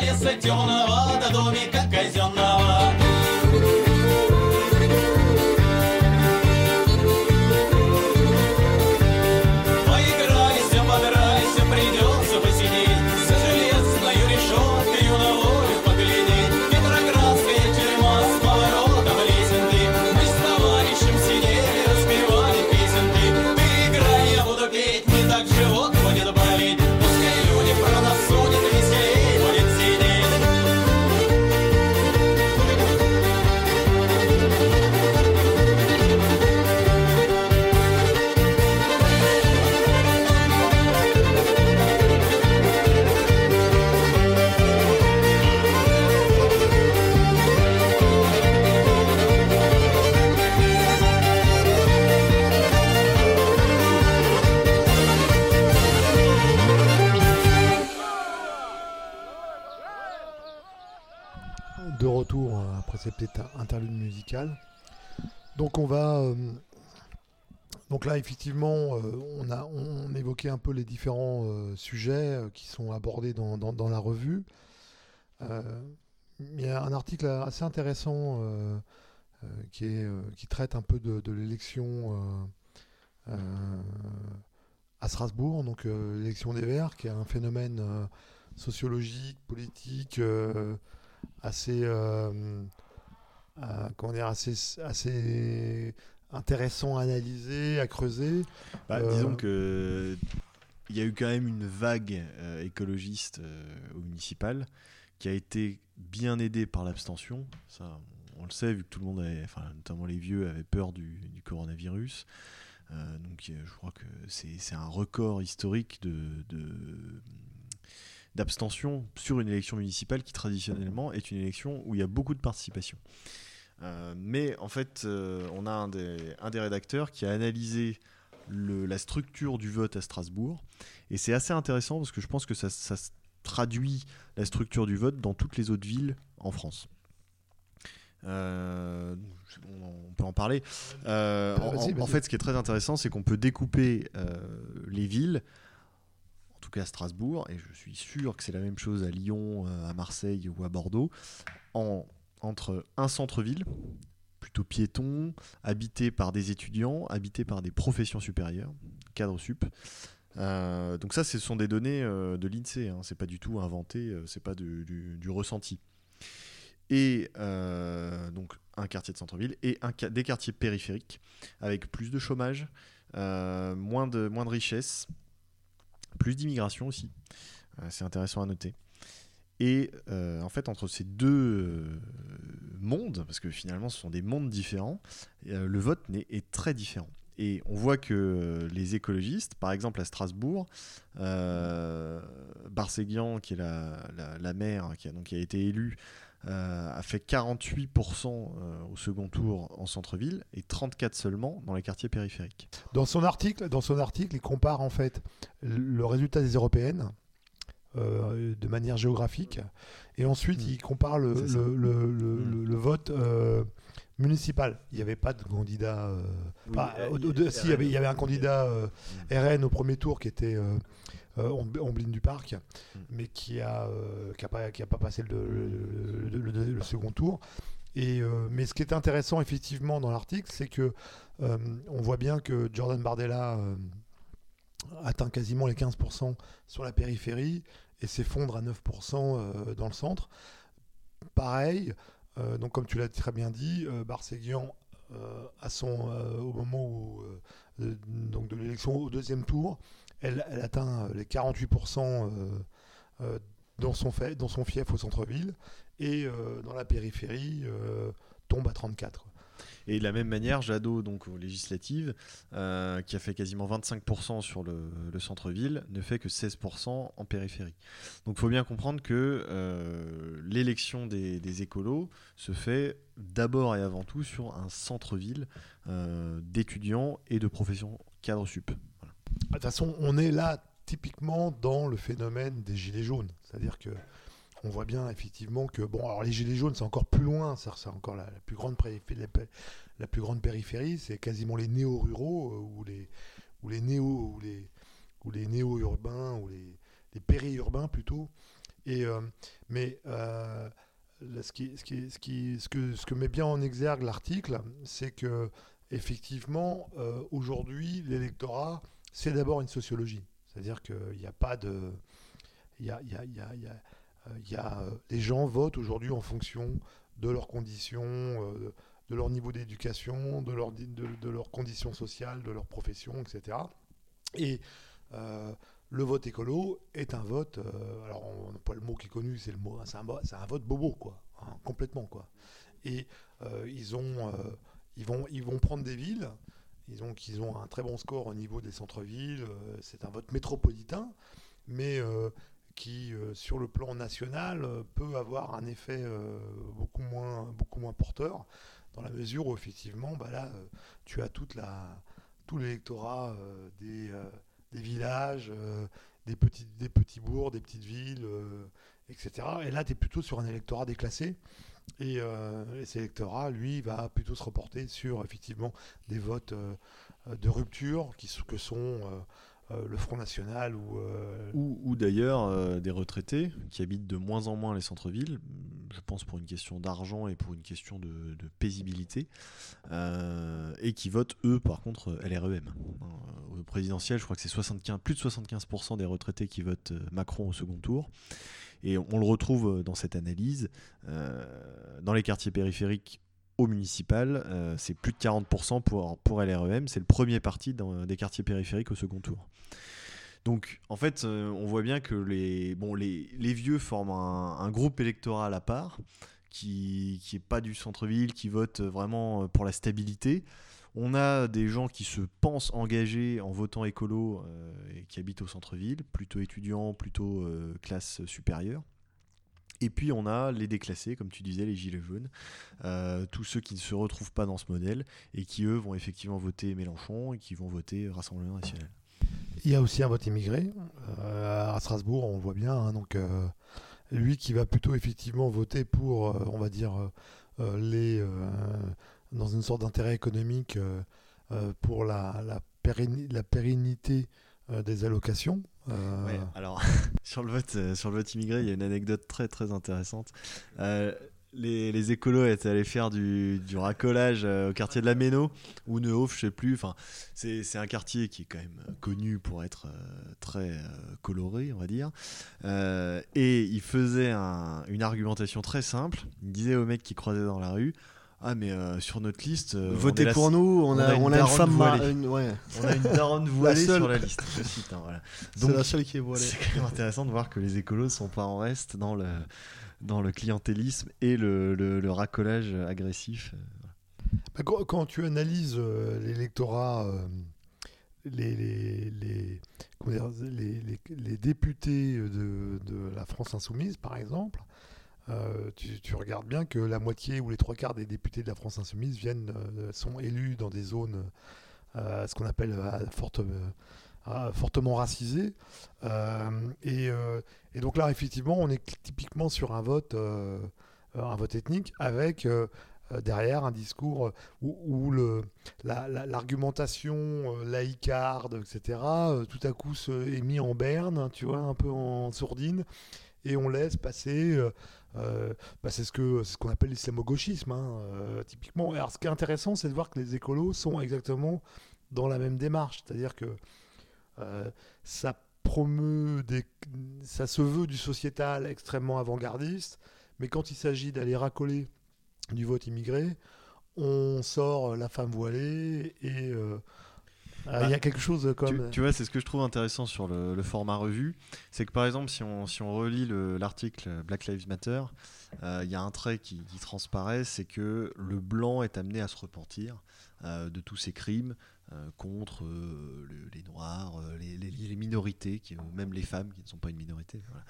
леса темного, до домика казенного interlude musical. Donc on va. euh, donc là, effectivement, euh, on a on évoquait un peu les différents euh, sujets qui sont abordés dans, la revue. Il y a un article assez intéressant qui, est, qui traite un peu de, de l'élection à Strasbourg, donc l'élection des Verts, qui est un phénomène sociologique, politique assez, comment dire, assez, assez intéressant à analyser, à creuser. Bah, Euh, Disons que il y a eu quand même une vague euh, écologiste euh, au municipal qui a été bien aidée par l'abstention. Ça, on le sait, vu que tout le monde, avait, enfin, notamment les vieux, avaient peur du, du coronavirus. Euh, donc, euh, je crois que c'est un record historique de- d'abstention sur une élection municipale qui traditionnellement est une élection où il y a beaucoup de participation. Euh, mais en fait, euh, on a un des, un des rédacteurs qui a analysé le- la structure du vote à Strasbourg. Et c'est assez intéressant parce que je pense que ça, ça traduit la structure du vote dans toutes les autres villes en France. Euh, on, peut en parler. En, en- fait, ce qui est très intéressant, c'est qu'on peut découper les villes, en tout cas à Strasbourg, et je suis sûr que c'est la même chose à Lyon, à Marseille ou à Bordeaux, en, entre un centre-ville, plutôt piéton, habité par des étudiants, habité par des professions supérieures, cadre sup. Euh, donc ça, ce sont des données euh, de l'INSEE, hein, c'est pas du tout inventé, euh, c'est pas du, ressenti. Et euh, donc un quartier de centre-ville et des quartiers périphériques avec plus de chômage, moins, de, moins de richesse, plus d'immigration aussi. C'est intéressant à noter. Et euh, en fait, entre ces deux euh, mondes, parce que finalement ce sont des mondes différents, euh, le vote est très différent. Et on voit que les écologistes, par exemple à Strasbourg, euh, Barséguian, qui est la, la, maire qui a, donc, qui a été élue, a fait 48% euh, au second tour en centre-ville et 34 seulement dans les quartiers périphériques. Dans son article, dans son article, il compare en fait le résultat des européennes euh, de manière géographique, et ensuite Mm. il compare le, ça. le, vote euh, municipal. Il n'y avait pas de candidat. euh, Oui, pas- il- si, il y avait, il y avait un candidat euh, Mm. RN au premier tour qui était euh, euh, Omb- Omblin du Parc, mais qui a, qui a pas, qui a pas passé le, second tour. Et, mais ce qui est intéressant effectivement dans l'article, c'est que on voit bien que Jordan Bardella atteint quasiment les 15% sur la périphérie et s'effondre à 9% euh, dans le centre. Pareil, euh, donc comme tu l'as très bien dit, euh, Barséguian euh, à son, au moment où, donc de l'élection au deuxième tour, elle, elle atteint les 48% euh, euh, dans, son fait, dans son fief au centre-ville et dans la périphérie tombe à 34. Et de la même manière, Jadot, donc aux législatives, euh, qui a fait quasiment 25% sur le, le centre-ville, ne fait que 16% en périphérie. Donc il faut bien comprendre que euh, l'élection des, écolos se fait d'abord et avant tout sur un centre-ville euh, d'étudiants et de professions cadre sup. De toute façon, on est là typiquement dans le phénomène des gilets jaunes. C'est-à-dire que on voit bien effectivement que bon, alors les gilets jaunes, c'est encore plus loin, c'est encore la, la plus grande périphérie, la, plus grande périphérie, c'est quasiment les néo-ruraux euh, ou les ou les néo ou les ou les néo-urbains ou les, les périurbains plutôt. Et euh, mais euh, ce qui ce qui ce qui ce que ce que met bien en exergue l'article, c'est que effectivement aujourd'hui l'électorat c'est d'abord une sociologie. C'est-à-dire qu'il n'y a pas de. Il y a, y a- y a- il y a, euh, les gens votent aujourd'hui en fonction de leurs conditions, euh, de leur niveau d'éducation, de, leur, de, de leurs conditions sociales, de leur profession, etc. Et euh, le vote écolo est un vote. euh, alors, on n'a pas le mot qui est connu, c'est le mot. C'est un, un vote bobo, quoi. hein, complètement, quoi. Et euh, ils, ont, euh, ils, vont, ils vont prendre des villes. Ils ont, qu'ils ont un très bon score au niveau des centres-villes. euh, c'est un vote métropolitain, mais euh, qui, euh, sur le plan national, euh, peut avoir un effet euh, beaucoup, moins, beaucoup moins porteur, dans la mesure où, effectivement, bah tu as toute la, tout l'électorat des, des villages, des, petits, des petits bourgs, des petites villes, etc. Et là, tu es plutôt sur un électorat déclassé. Et, et cet électorat, lui, va plutôt se reporter sur effectivement des votes de rupture qui, que sont euh, le Front National ou euh, Ou, d'ailleurs euh, des retraités qui habitent de moins en moins les centres-villes, je pense pour une question d'argent et pour une question de, de paisibilité, et qui votent eux par contre LREM. Au présidentiel, je crois que c'est 75, plus de 75% des retraités qui votent Macron au second tour. Et on le retrouve dans cette analyse. dans les quartiers périphériques au municipal, euh, c'est plus de 40% pour, pour LREM. C'est le premier parti dans, des quartiers périphériques au second tour. Donc, en fait, euh, on voit bien que les, bon, les, les vieux forment un, groupe électoral à part, qui n'est pas du centre-ville, qui vote vraiment pour la stabilité. On a des gens qui se pensent engagés en votant écolo euh, et qui habitent au centre-ville, plutôt étudiants, plutôt classe supérieure. Et puis on a les déclassés, comme tu disais, les gilets jaunes, euh, tous ceux qui ne se retrouvent pas dans ce modèle et qui eux vont effectivement voter Mélenchon et qui vont voter Rassemblement national. Il y a aussi un vote immigré. Euh, à Strasbourg, on voit bien. hein, donc, euh, lui qui va plutôt effectivement voter pour, on va dire, les, dans une sorte d'intérêt économique pour la, la, pérenni- la pérennité des allocations. Euh, Ouais, alors (laughs) sur le vote, euh, sur le vote immigré, il y a une anecdote très très intéressante. Euh, les, les écolos étaient allés faire du, du racolage euh, au quartier de la Méno ou Nehof, je sais plus. Enfin, c'est c'est un quartier qui est quand même connu pour être euh, très euh, coloré, on va dire. Et il faisait un- une argumentation très simple. Il disait aux mecs qui croisaient dans la rue. Ah mais euh, sur notre liste, euh, Votez la- pour nous, on, on a, a une on a une femme voilée. une- ouais, on a une (laughs) daronne voilée seule. sur la liste. Je cite, hein, voilà. c'est Donc, la seule qui est voilée. c'est quand même intéressant de voir que les écolos sont pas en reste dans le, dans le clientélisme et le, le- le racolage agressif. Bah, Quand, quand tu analyses euh, l'électorat, euh, les, les, les, comment dire, les, les- les députés de, de la France Insoumise, par exemple, euh, tu, regardes bien que la moitié ou les trois quarts des députés de la France Insoumise viennent, euh, sont élus dans des zones, euh, ce qu'on appelle euh, forte- fortement racisées. Et, donc là, effectivement, on est typiquement sur un vote, un vote ethnique avec derrière un discours où, le, la- la- l'argumentation euh, laïcarde, etc., tout à coup est mis en berne, tu vois, un peu en sourdine, et on laisse passer. Euh, bah, c'est ce ce qu'on appelle l'islamo-gauchisme, hein, euh, typiquement. Alors, ce qui est intéressant, c'est de voir que les écolos sont exactement dans la même démarche, c'est-à-dire que euh, ça promeut ça se veut du sociétal extrêmement avant-gardiste, mais quand il s'agit d'aller racoler du vote immigré, on sort la femme voilée et euh, ah, il y a quelque chose Tu, comme. tu vois, c'est ce que je trouve intéressant sur le, le format revue. C'est que par exemple, si on, si on relit le- l'article Black Lives Matter, euh, il y a un trait qui, qui transparaît c'est que le blanc est amené à se repentir euh, de tous ces crimes euh, contre euh, le- les noirs, euh, les, les- les minorités, qui, ou même les femmes qui ne sont pas une minorité. voilà.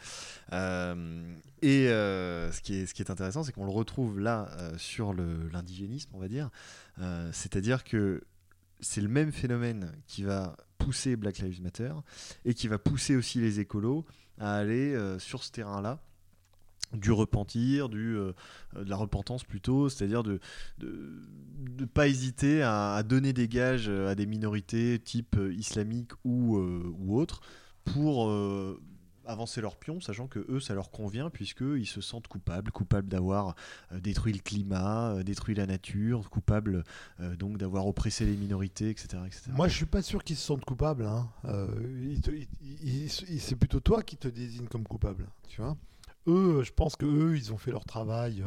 Euh, et euh, ce, qui est, ce qui est intéressant, c'est qu'on le retrouve là euh, sur l'indigénisme, on va dire. Euh, C'est-à-dire que c'est le même phénomène qui va pousser Black Lives Matter et qui va pousser aussi les écolos à aller euh, sur ce terrain-là du repentir, du, euh, euh, de la repentance plutôt, c'est-à-dire de ne pas hésiter à, donner des gages à des minorités type islamique ou, ou autre pour avancer leur pion, sachant que eux ça leur convient puisqu'ils se sentent coupables, coupables d'avoir euh, détruit le climat, euh, détruit la nature, coupables euh, donc d'avoir oppressé les minorités, etc. etc. Moi, je suis pas sûr qu'ils se sentent coupables. Hein. C'est plutôt toi qui te désigne comme coupable. Tu vois eux, je pense que eux, ils ont fait leur travail.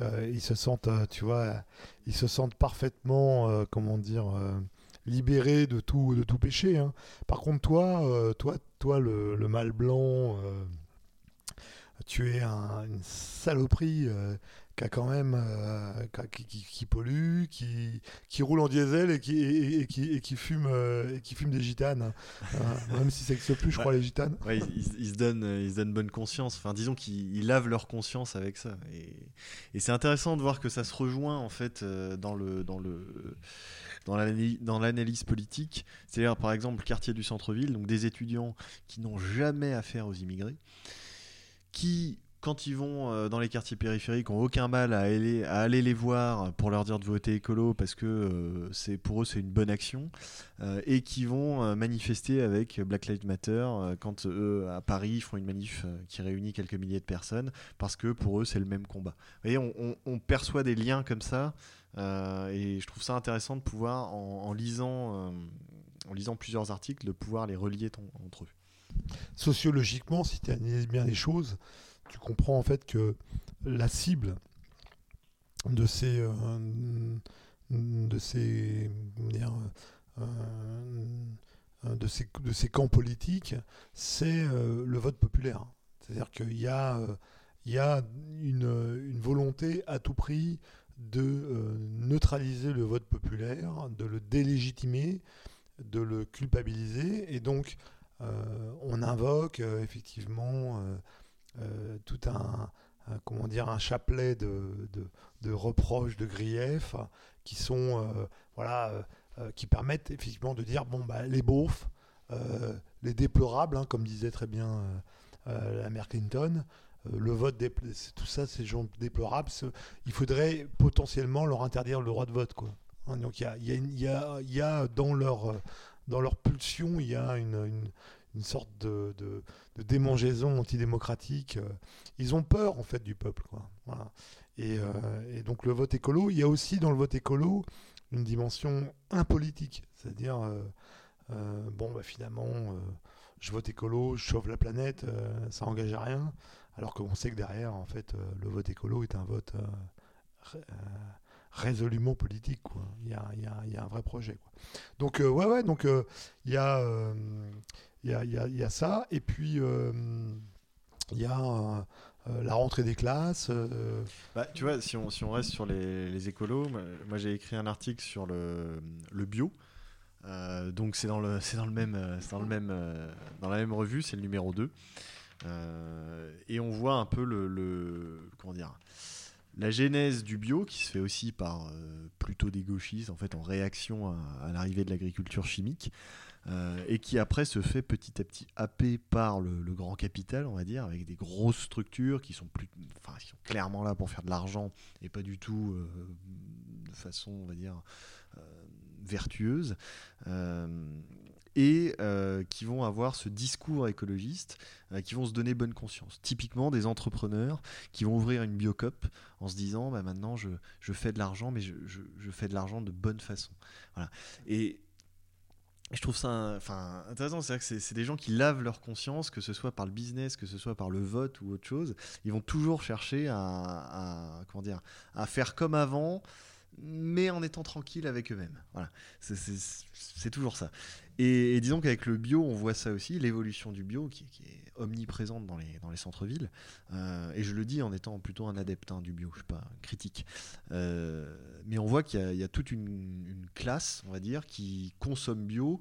ils se sentent, tu vois, ils se sentent parfaitement, comment dire, libérés de tout, de tout péché. hein. Par contre, toi, euh, toi, toi, le, le mâle blanc, euh, tu es un- une saloperie euh, qui a quand même, qui, qui- qui pollue, qui, qui roule en diesel et qui, et, et qui, et qui fume, et qui fume des gitanes. hein. Même si ça n'existe plus, je crois, les gitanes. Ouais, ils, se donnent, ils se donnent bonne conscience. Enfin, disons qu'ils ils lavent leur conscience avec ça. Et, c'est intéressant de voir que ça se rejoint en fait dans le dans le dans l'analyse politique. C'est-à-dire par exemple le quartier du centre-ville, donc des étudiants qui n'ont jamais affaire aux immigrés, qui quand ils vont euh, dans les quartiers périphériques, ont aucun mal à aller, les voir pour leur dire de voter écolo parce que euh, pour eux c'est une bonne action, euh, et qui vont manifester avec Black Lives Matter quand eux à Paris ils font une manif qui réunit quelques milliers de personnes parce que pour eux c'est le même combat. Vous voyez, on, perçoit des liens comme ça, et je trouve ça intéressant de pouvoir en, lisant, en lisant plusieurs articles, de pouvoir les relier entre eux. Sociologiquement, si tu analyses bien les choses, tu comprends en fait que la cible de ces, euh, de ces, dire, euh, de ces, de ces camps politiques, c'est euh, le vote populaire. C'est-à-dire qu'il y a, euh, il y a une, une volonté à tout prix de euh, neutraliser le vote populaire, de le délégitimer, de le culpabiliser, et donc euh, on invoque euh, effectivement euh, tout un, comment dire un chapelet de, reproches, de griefs qui sont euh, voilà euh, qui permettent effectivement de dire bon bah les beaufs, les déplorables, hein, comme disait très bien la mère Clinton. Le vote, tout ça, ces gens déplorables, il faudrait potentiellement leur interdire le droit de vote. Quoi. Hein, donc il y a, y y y a dans leur, dans leur pulsion, il y a une- une sorte de, de- de démangeaison antidémocratique. euh. Ils ont peur en fait du peuple. Quoi. Voilà. Et, euh, et donc le vote écolo, il y a aussi dans le vote écolo une dimension impolitique. C'est-à-dire, euh, euh, bon, bah, finalement, je vote écolo, je sauve la planète, ça engage à rien. Alors qu'on sait que derrière, en fait, le vote écolo est un vote ré- résolument politique. Quoi. Il, y a, il y a- il y a un vrai projet. Quoi. Donc, ouais, ouais, donc il y, a, il y, a, ça. Et puis, euh, il y a euh, euh, la rentrée des classes. Bah, tu vois, si on, si on reste sur les, les écolos, moi, j'ai écrit un article sur le, le bio. Donc c'est dans dans dans dans la même revue, c'est le numéro 2. Euh, et on voit un peu le, comment dire la genèse du bio qui se fait aussi par plutôt des gauchistes en fait en réaction à l'arrivée de l'agriculture chimique euh, et qui après se fait petit à petit happé par le, grand capital on va dire avec des grosses structures qui sont plus enfin qui sont clairement là pour faire de l'argent et pas du tout euh, de façon on va dire euh, vertueuse et qui vont avoir ce discours écologiste, qui vont se donner bonne conscience. Typiquement des entrepreneurs qui vont ouvrir une biocop en se disant bah, maintenant je, je fais de l'argent, mais je, je- je fais de l'argent de bonne façon. Voilà. Et je trouve ça enfin, intéressant, c'est-à-dire que c'est- c'est des gens qui lavent leur conscience, que ce soit par le business, que ce soit par le vote ou autre chose. Ils vont toujours chercher à, comment dire, à faire comme avant, mais en étant tranquille avec eux-mêmes. Voilà. C'est- C'est c'est toujours ça. Et, disons qu'avec le bio, on voit ça aussi, l'évolution du bio qui est omniprésente dans les, centres-villes. Euh, et je le dis en étant plutôt un adepte hein, du bio, je suis pas critique. Euh, mais on voit qu'il y, a- toute une, classe, on va dire, qui consomme bio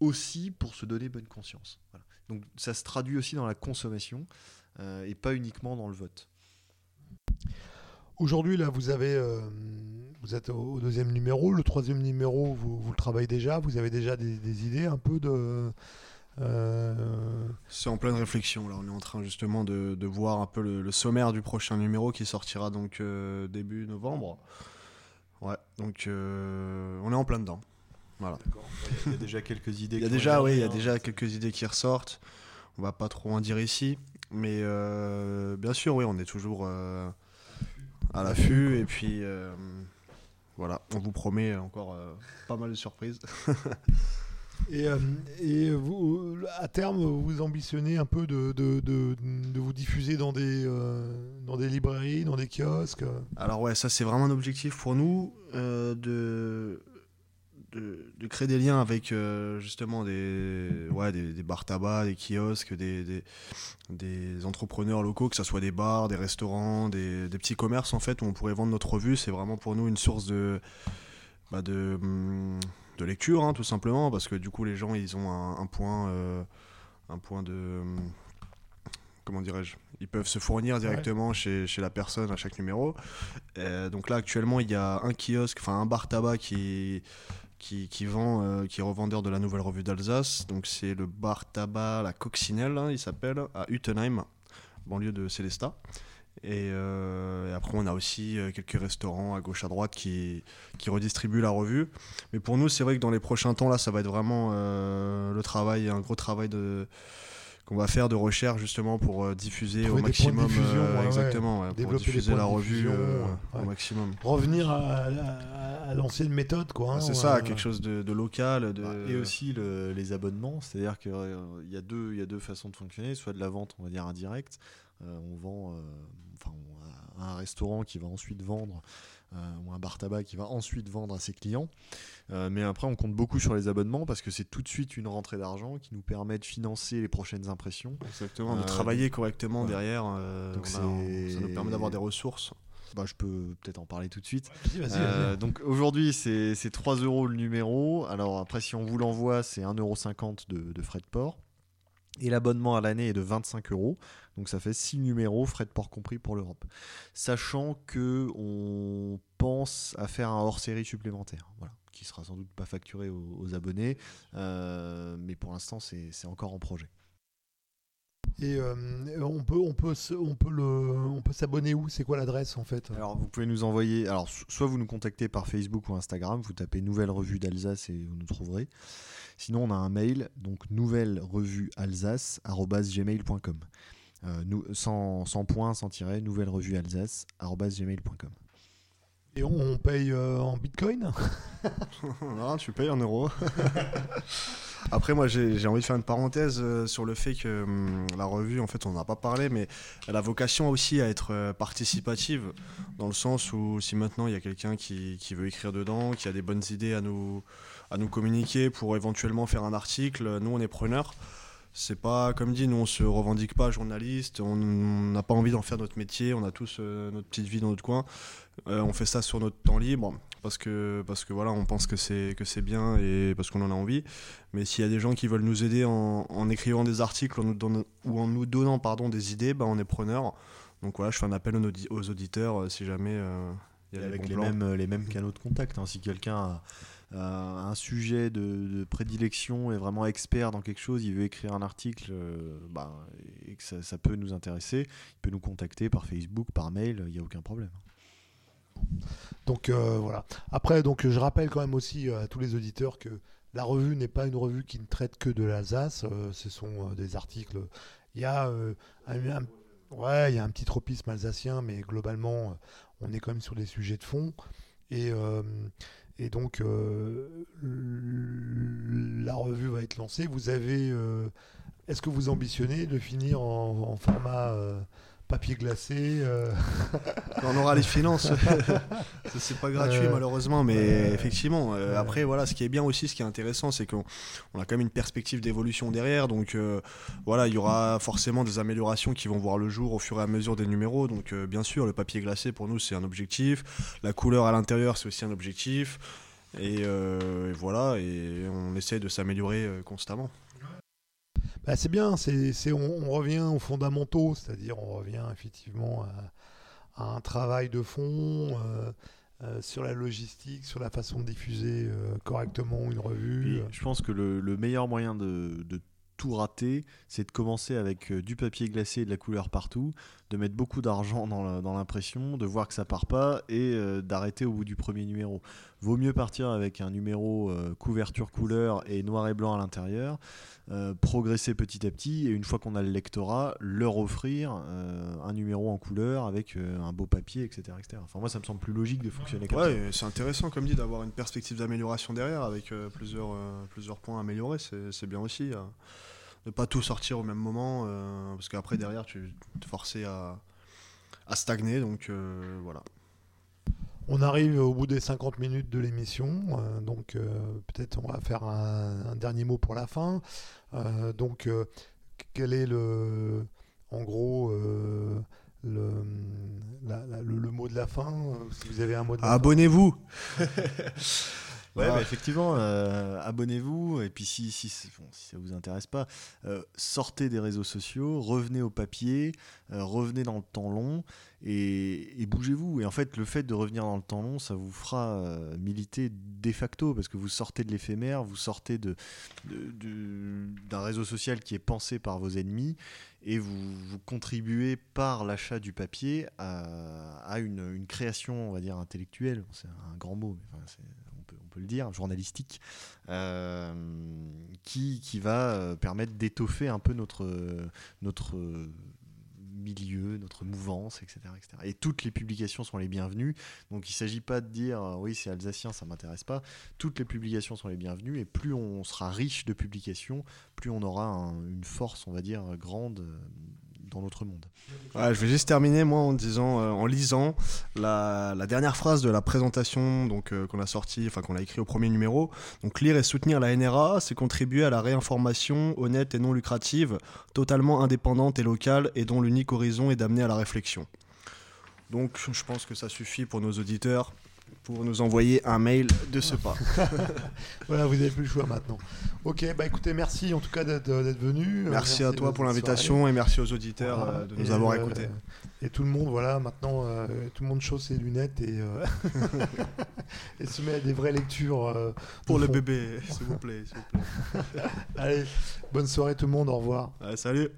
aussi pour se donner bonne conscience. Donc ça se traduit aussi dans la consommation euh, et pas uniquement dans le vote. Aujourd'hui, là, vous avez, vous êtes au, deuxième numéro. Le troisième numéro, vous, le travaillez déjà. Vous avez déjà des idées un peu de. Euh, C'est en pleine réflexion. Là, on est en train justement de, de voir un peu le, le sommaire du prochain numéro qui sortira donc euh, début novembre. Ouais, donc euh, on est en plein dedans. Voilà. Il y a déjà quelques idées. Il y a déjà, oui, il y a déjà quelques idées qui ressortent. On va pas trop en dire ici, mais euh, bien sûr, oui, on est toujours euh, à l'affût et puis euh, voilà, on vous promet encore euh, pas mal de surprises. (laughs) Et, euh, et vous, à terme, vous ambitionnez un peu de, de, de- vous diffuser dans des, euh, dans des librairies, dans des kiosques. Alors ouais, ça c'est vraiment un objectif pour nous euh, de, de créer des liens avec justement des ouais des, des bars tabac, des kiosques, des, des entrepreneurs locaux, que ce soit des bars, des restaurants, des, des petits commerces en fait où on pourrait vendre notre revue. C'est vraiment pour nous une source de bah, de hum, de lecture hein, tout simplement parce que du coup les gens ils ont un, un point euh, un point de hum, comment dirais-je ils peuvent se fournir directement chez, chez la personne à chaque numéro euh, donc là actuellement il y a un kiosque, enfin un bar tabac qui qui, qui vend, euh, qui est revendeur de la nouvelle revue d'Alsace. Donc c'est le bar tabac La Coccinelle, hein, il s'appelle, à Utenheim. banlieue de Célestat. Et, euh, et après, on a aussi euh, quelques restaurants à gauche à droite qui, qui redistribuent la revue. Mais pour nous, c'est vrai que dans les prochains temps, là, ça va être vraiment euh, le travail, un gros travail de qu'on va faire de recherche justement pour diffuser Trouver au de maximum diffusion, euh, ouais, ouais. exactement ouais, pour Développer les diffuser la revue ouais. au maximum Revenir à, à- à l'ancienne méthode, quoi. hein, c'est ça quelque chose de, de local de Et aussi le- les abonnements, c'est-à-dire qu'il y, a deux- il y a deux façons de fonctionner, soit de la vente, on va dire indirecte, on vend, euh, enfin, on a un restaurant qui va ensuite vendre, euh, ou un bar tabac qui va ensuite vendre à ses clients, Euh, mais après on compte beaucoup sur les abonnements parce que c'est tout de suite une rentrée d'argent qui nous permet de financer les prochaines impressions. exactement de Euh, travailler correctement ouais. derrière euh, Donc a- ça nous permet d'avoir des ressources Bah, je peux peut-être en parler tout de suite. Vas-y, vas-y, Euh, vas-y. donc aujourd'hui, c'est c'est 3 euros le numéro. Alors après, si on vous l'envoie, c'est 1,50€ de, de frais de port. Et l'abonnement à l'année est de 25 euros. Donc ça fait 6 numéros, frais de port compris pour l'Europe. Sachant que on pense à faire un hors-série supplémentaire. Voilà. Qui sera sans doute pas facturé aux, abonnés. Euh, mais pour l'instant, c'est encore en projet. Et euh, on peut, on peut, on peut le, on peut s'abonner où? C'est quoi l'adresse en fait? Alors vous pouvez nous envoyer, alors so- soit vous nous contactez par Facebook ou Instagram, vous tapez Nouvelle Revue d'Alsace et vous nous trouverez. Sinon on a un mail, donc nouvelle revue alsace@gmail.com. Euh, nous, sans, sans point, sans tiret, nouvelle revue alsace@gmail.com. On, paye euh, en Bitcoin (laughs) non, tu payes en euros. (laughs) Après, moi, j'ai envie de faire une parenthèse euh, sur le fait que hum, la revue, en fait, on n'en a pas parlé, mais elle a vocation aussi à être euh, participative, dans le sens où si maintenant il y a quelqu'un qui, qui veut écrire dedans, qui a des bonnes idées à nous, à nous communiquer pour éventuellement faire un article, nous, on est preneurs. C'est pas, comme dit, nous, on se revendique pas journaliste, on n'a pas envie d'en faire notre métier, on a tous euh, notre petite vie dans notre coin. Euh, on fait ça sur notre temps libre parce que parce que voilà on pense que c'est que c'est bien et parce qu'on en a envie mais s'il y a des gens qui veulent nous aider en, en écrivant des articles en nous donnant- ou en nous donnant pardon des idées bah, on est preneur donc voilà je fais un appel aux, audi- aux auditeurs euh, si jamais il y a avec les plans. mêmes, les mêmes canaux de contact. hein. Si quelqu'un a un sujet de, prédilection, est vraiment expert dans quelque chose, il veut écrire un article euh, bah, et que ça, peut nous intéresser, il peut nous contacter par Facebook, par mail, il n'y a aucun problème. Donc euh, voilà. Après, donc je rappelle quand même aussi euh, à tous les auditeurs que la revue n'est pas une revue qui ne traite que de l'Alsace. euh, ce sont euh, des articles. Il y a euh, un, ouais, il y a un petit tropisme alsacien, mais globalement, euh, on est quand même sur des sujets de fond. Et, euh, et donc, euh, la revue va être lancée. Vous avez, euh, est-ce que vous ambitionnez de finir en, en format euh, papier glacé euh, on aura les finances. (laughs) C'est pas gratuit Euh, malheureusement mais euh, effectivement euh, après voilà ce qui est bien aussi ce qui est intéressant c'est qu'on on a quand même une perspective d'évolution derrière donc voilà il y aura forcément des améliorations qui vont voir le jour au fur et à mesure des numéros donc bien sûr le papier glacé pour nous c'est un objectif. La couleur à l'intérieur c'est aussi un objectif. Et, et voilà et on essaie de s'améliorer constamment Bah, c'est bien, c'est, on, on revient aux fondamentaux, c'est-à-dire on revient effectivement à, un travail de fond euh, euh, sur la logistique, sur la façon de diffuser euh, correctement une revue. Je pense que le, le meilleur moyen de, tout rater, c'est de commencer avec du papier glacé et de la couleur partout, de mettre beaucoup d'argent dans l'impression, de voir que ça part pas et euh, d'arrêter au bout du premier numéro. Vaut mieux partir avec un numéro euh, couverture couleur et noir et blanc à l'intérieur, euh, progresser petit à petit et une fois qu'on a le lectorat, leur offrir un numéro en couleur avec un beau papier, etc., etc. Enfin moi ça me semble plus logique de fonctionner comme ça. Ouais, c'est intéressant, comme dit, d'avoir une perspective d'amélioration derrière avec plusieurs, plusieurs points améliorés. C'est c'est bien aussi. euh, de pas tout sortir au même moment, euh, parce qu'après, derrière, tu te forcer à, à stagner. Donc euh, voilà. On arrive au bout des 50 minutes de l'émission, euh, donc peut-être on va faire un, un dernier mot pour la fin. Donc quel est le, en gros, le, la- la- le, le mot de la fin Si vous avez un mot de la fin. Abonnez-vous (laughs) Ouais, bah, effectivement, euh, abonnez-vous. Et puis, si, si, bon, si ça vous intéresse pas, euh, sortez des réseaux sociaux, revenez au papier, euh, revenez dans le temps long et, et bougez-vous. Et en fait, le fait de revenir dans le temps long, ça vous fera militer de facto parce que vous sortez de l'éphémère, vous sortez de, de- de- d'un réseau social qui est pensé par vos ennemis et vous, vous contribuez par l'achat du papier à, à une, une création, on va dire, intellectuelle. C'est un grand mot, mais enfin, c'est- on, peut, le dire, journalistique, euh, qui, qui va euh, permettre d'étoffer un peu notre, notre euh, milieu, notre mouvance, etc., etc. Et toutes les publications sont les bienvenues. Donc il ne s'agit pas de dire oui c'est alsacien, ça m'intéresse pas. Toutes les publications sont les bienvenues et plus on sera riche de publications, plus on aura un- une force, on va dire, grande monde. Je vais juste terminer moi en disant, euh, en lisant la, dernière phrase de la présentation donc euh, qu'on a sorti, enfin qu'on a écrit au premier numéro. Donc lire et soutenir la NRA, c'est contribuer à la réinformation honnête et non lucrative, totalement indépendante et locale, et dont l'unique horizon est d'amener à la réflexion. Donc je pense que ça suffit pour nos auditeurs pour nous envoyer un mail de ce pas. (laughs) Voilà, vous n'avez plus le choix maintenant. Ok, bah écoutez, merci en tout cas d'être venu. Euh, Merci à toi pour l'invitation et merci aux auditeurs euh, de nous Et, avoir euh, écoutés. Et tout le monde, voilà, maintenant, euh, tout le monde chausse ses lunettes et, euh, (laughs) et se met à des vraies lectures. Pour le bébé, s'il vous plaît. s'il vous plaît. (laughs) Allez, bonne soirée tout le monde, au revoir. Salut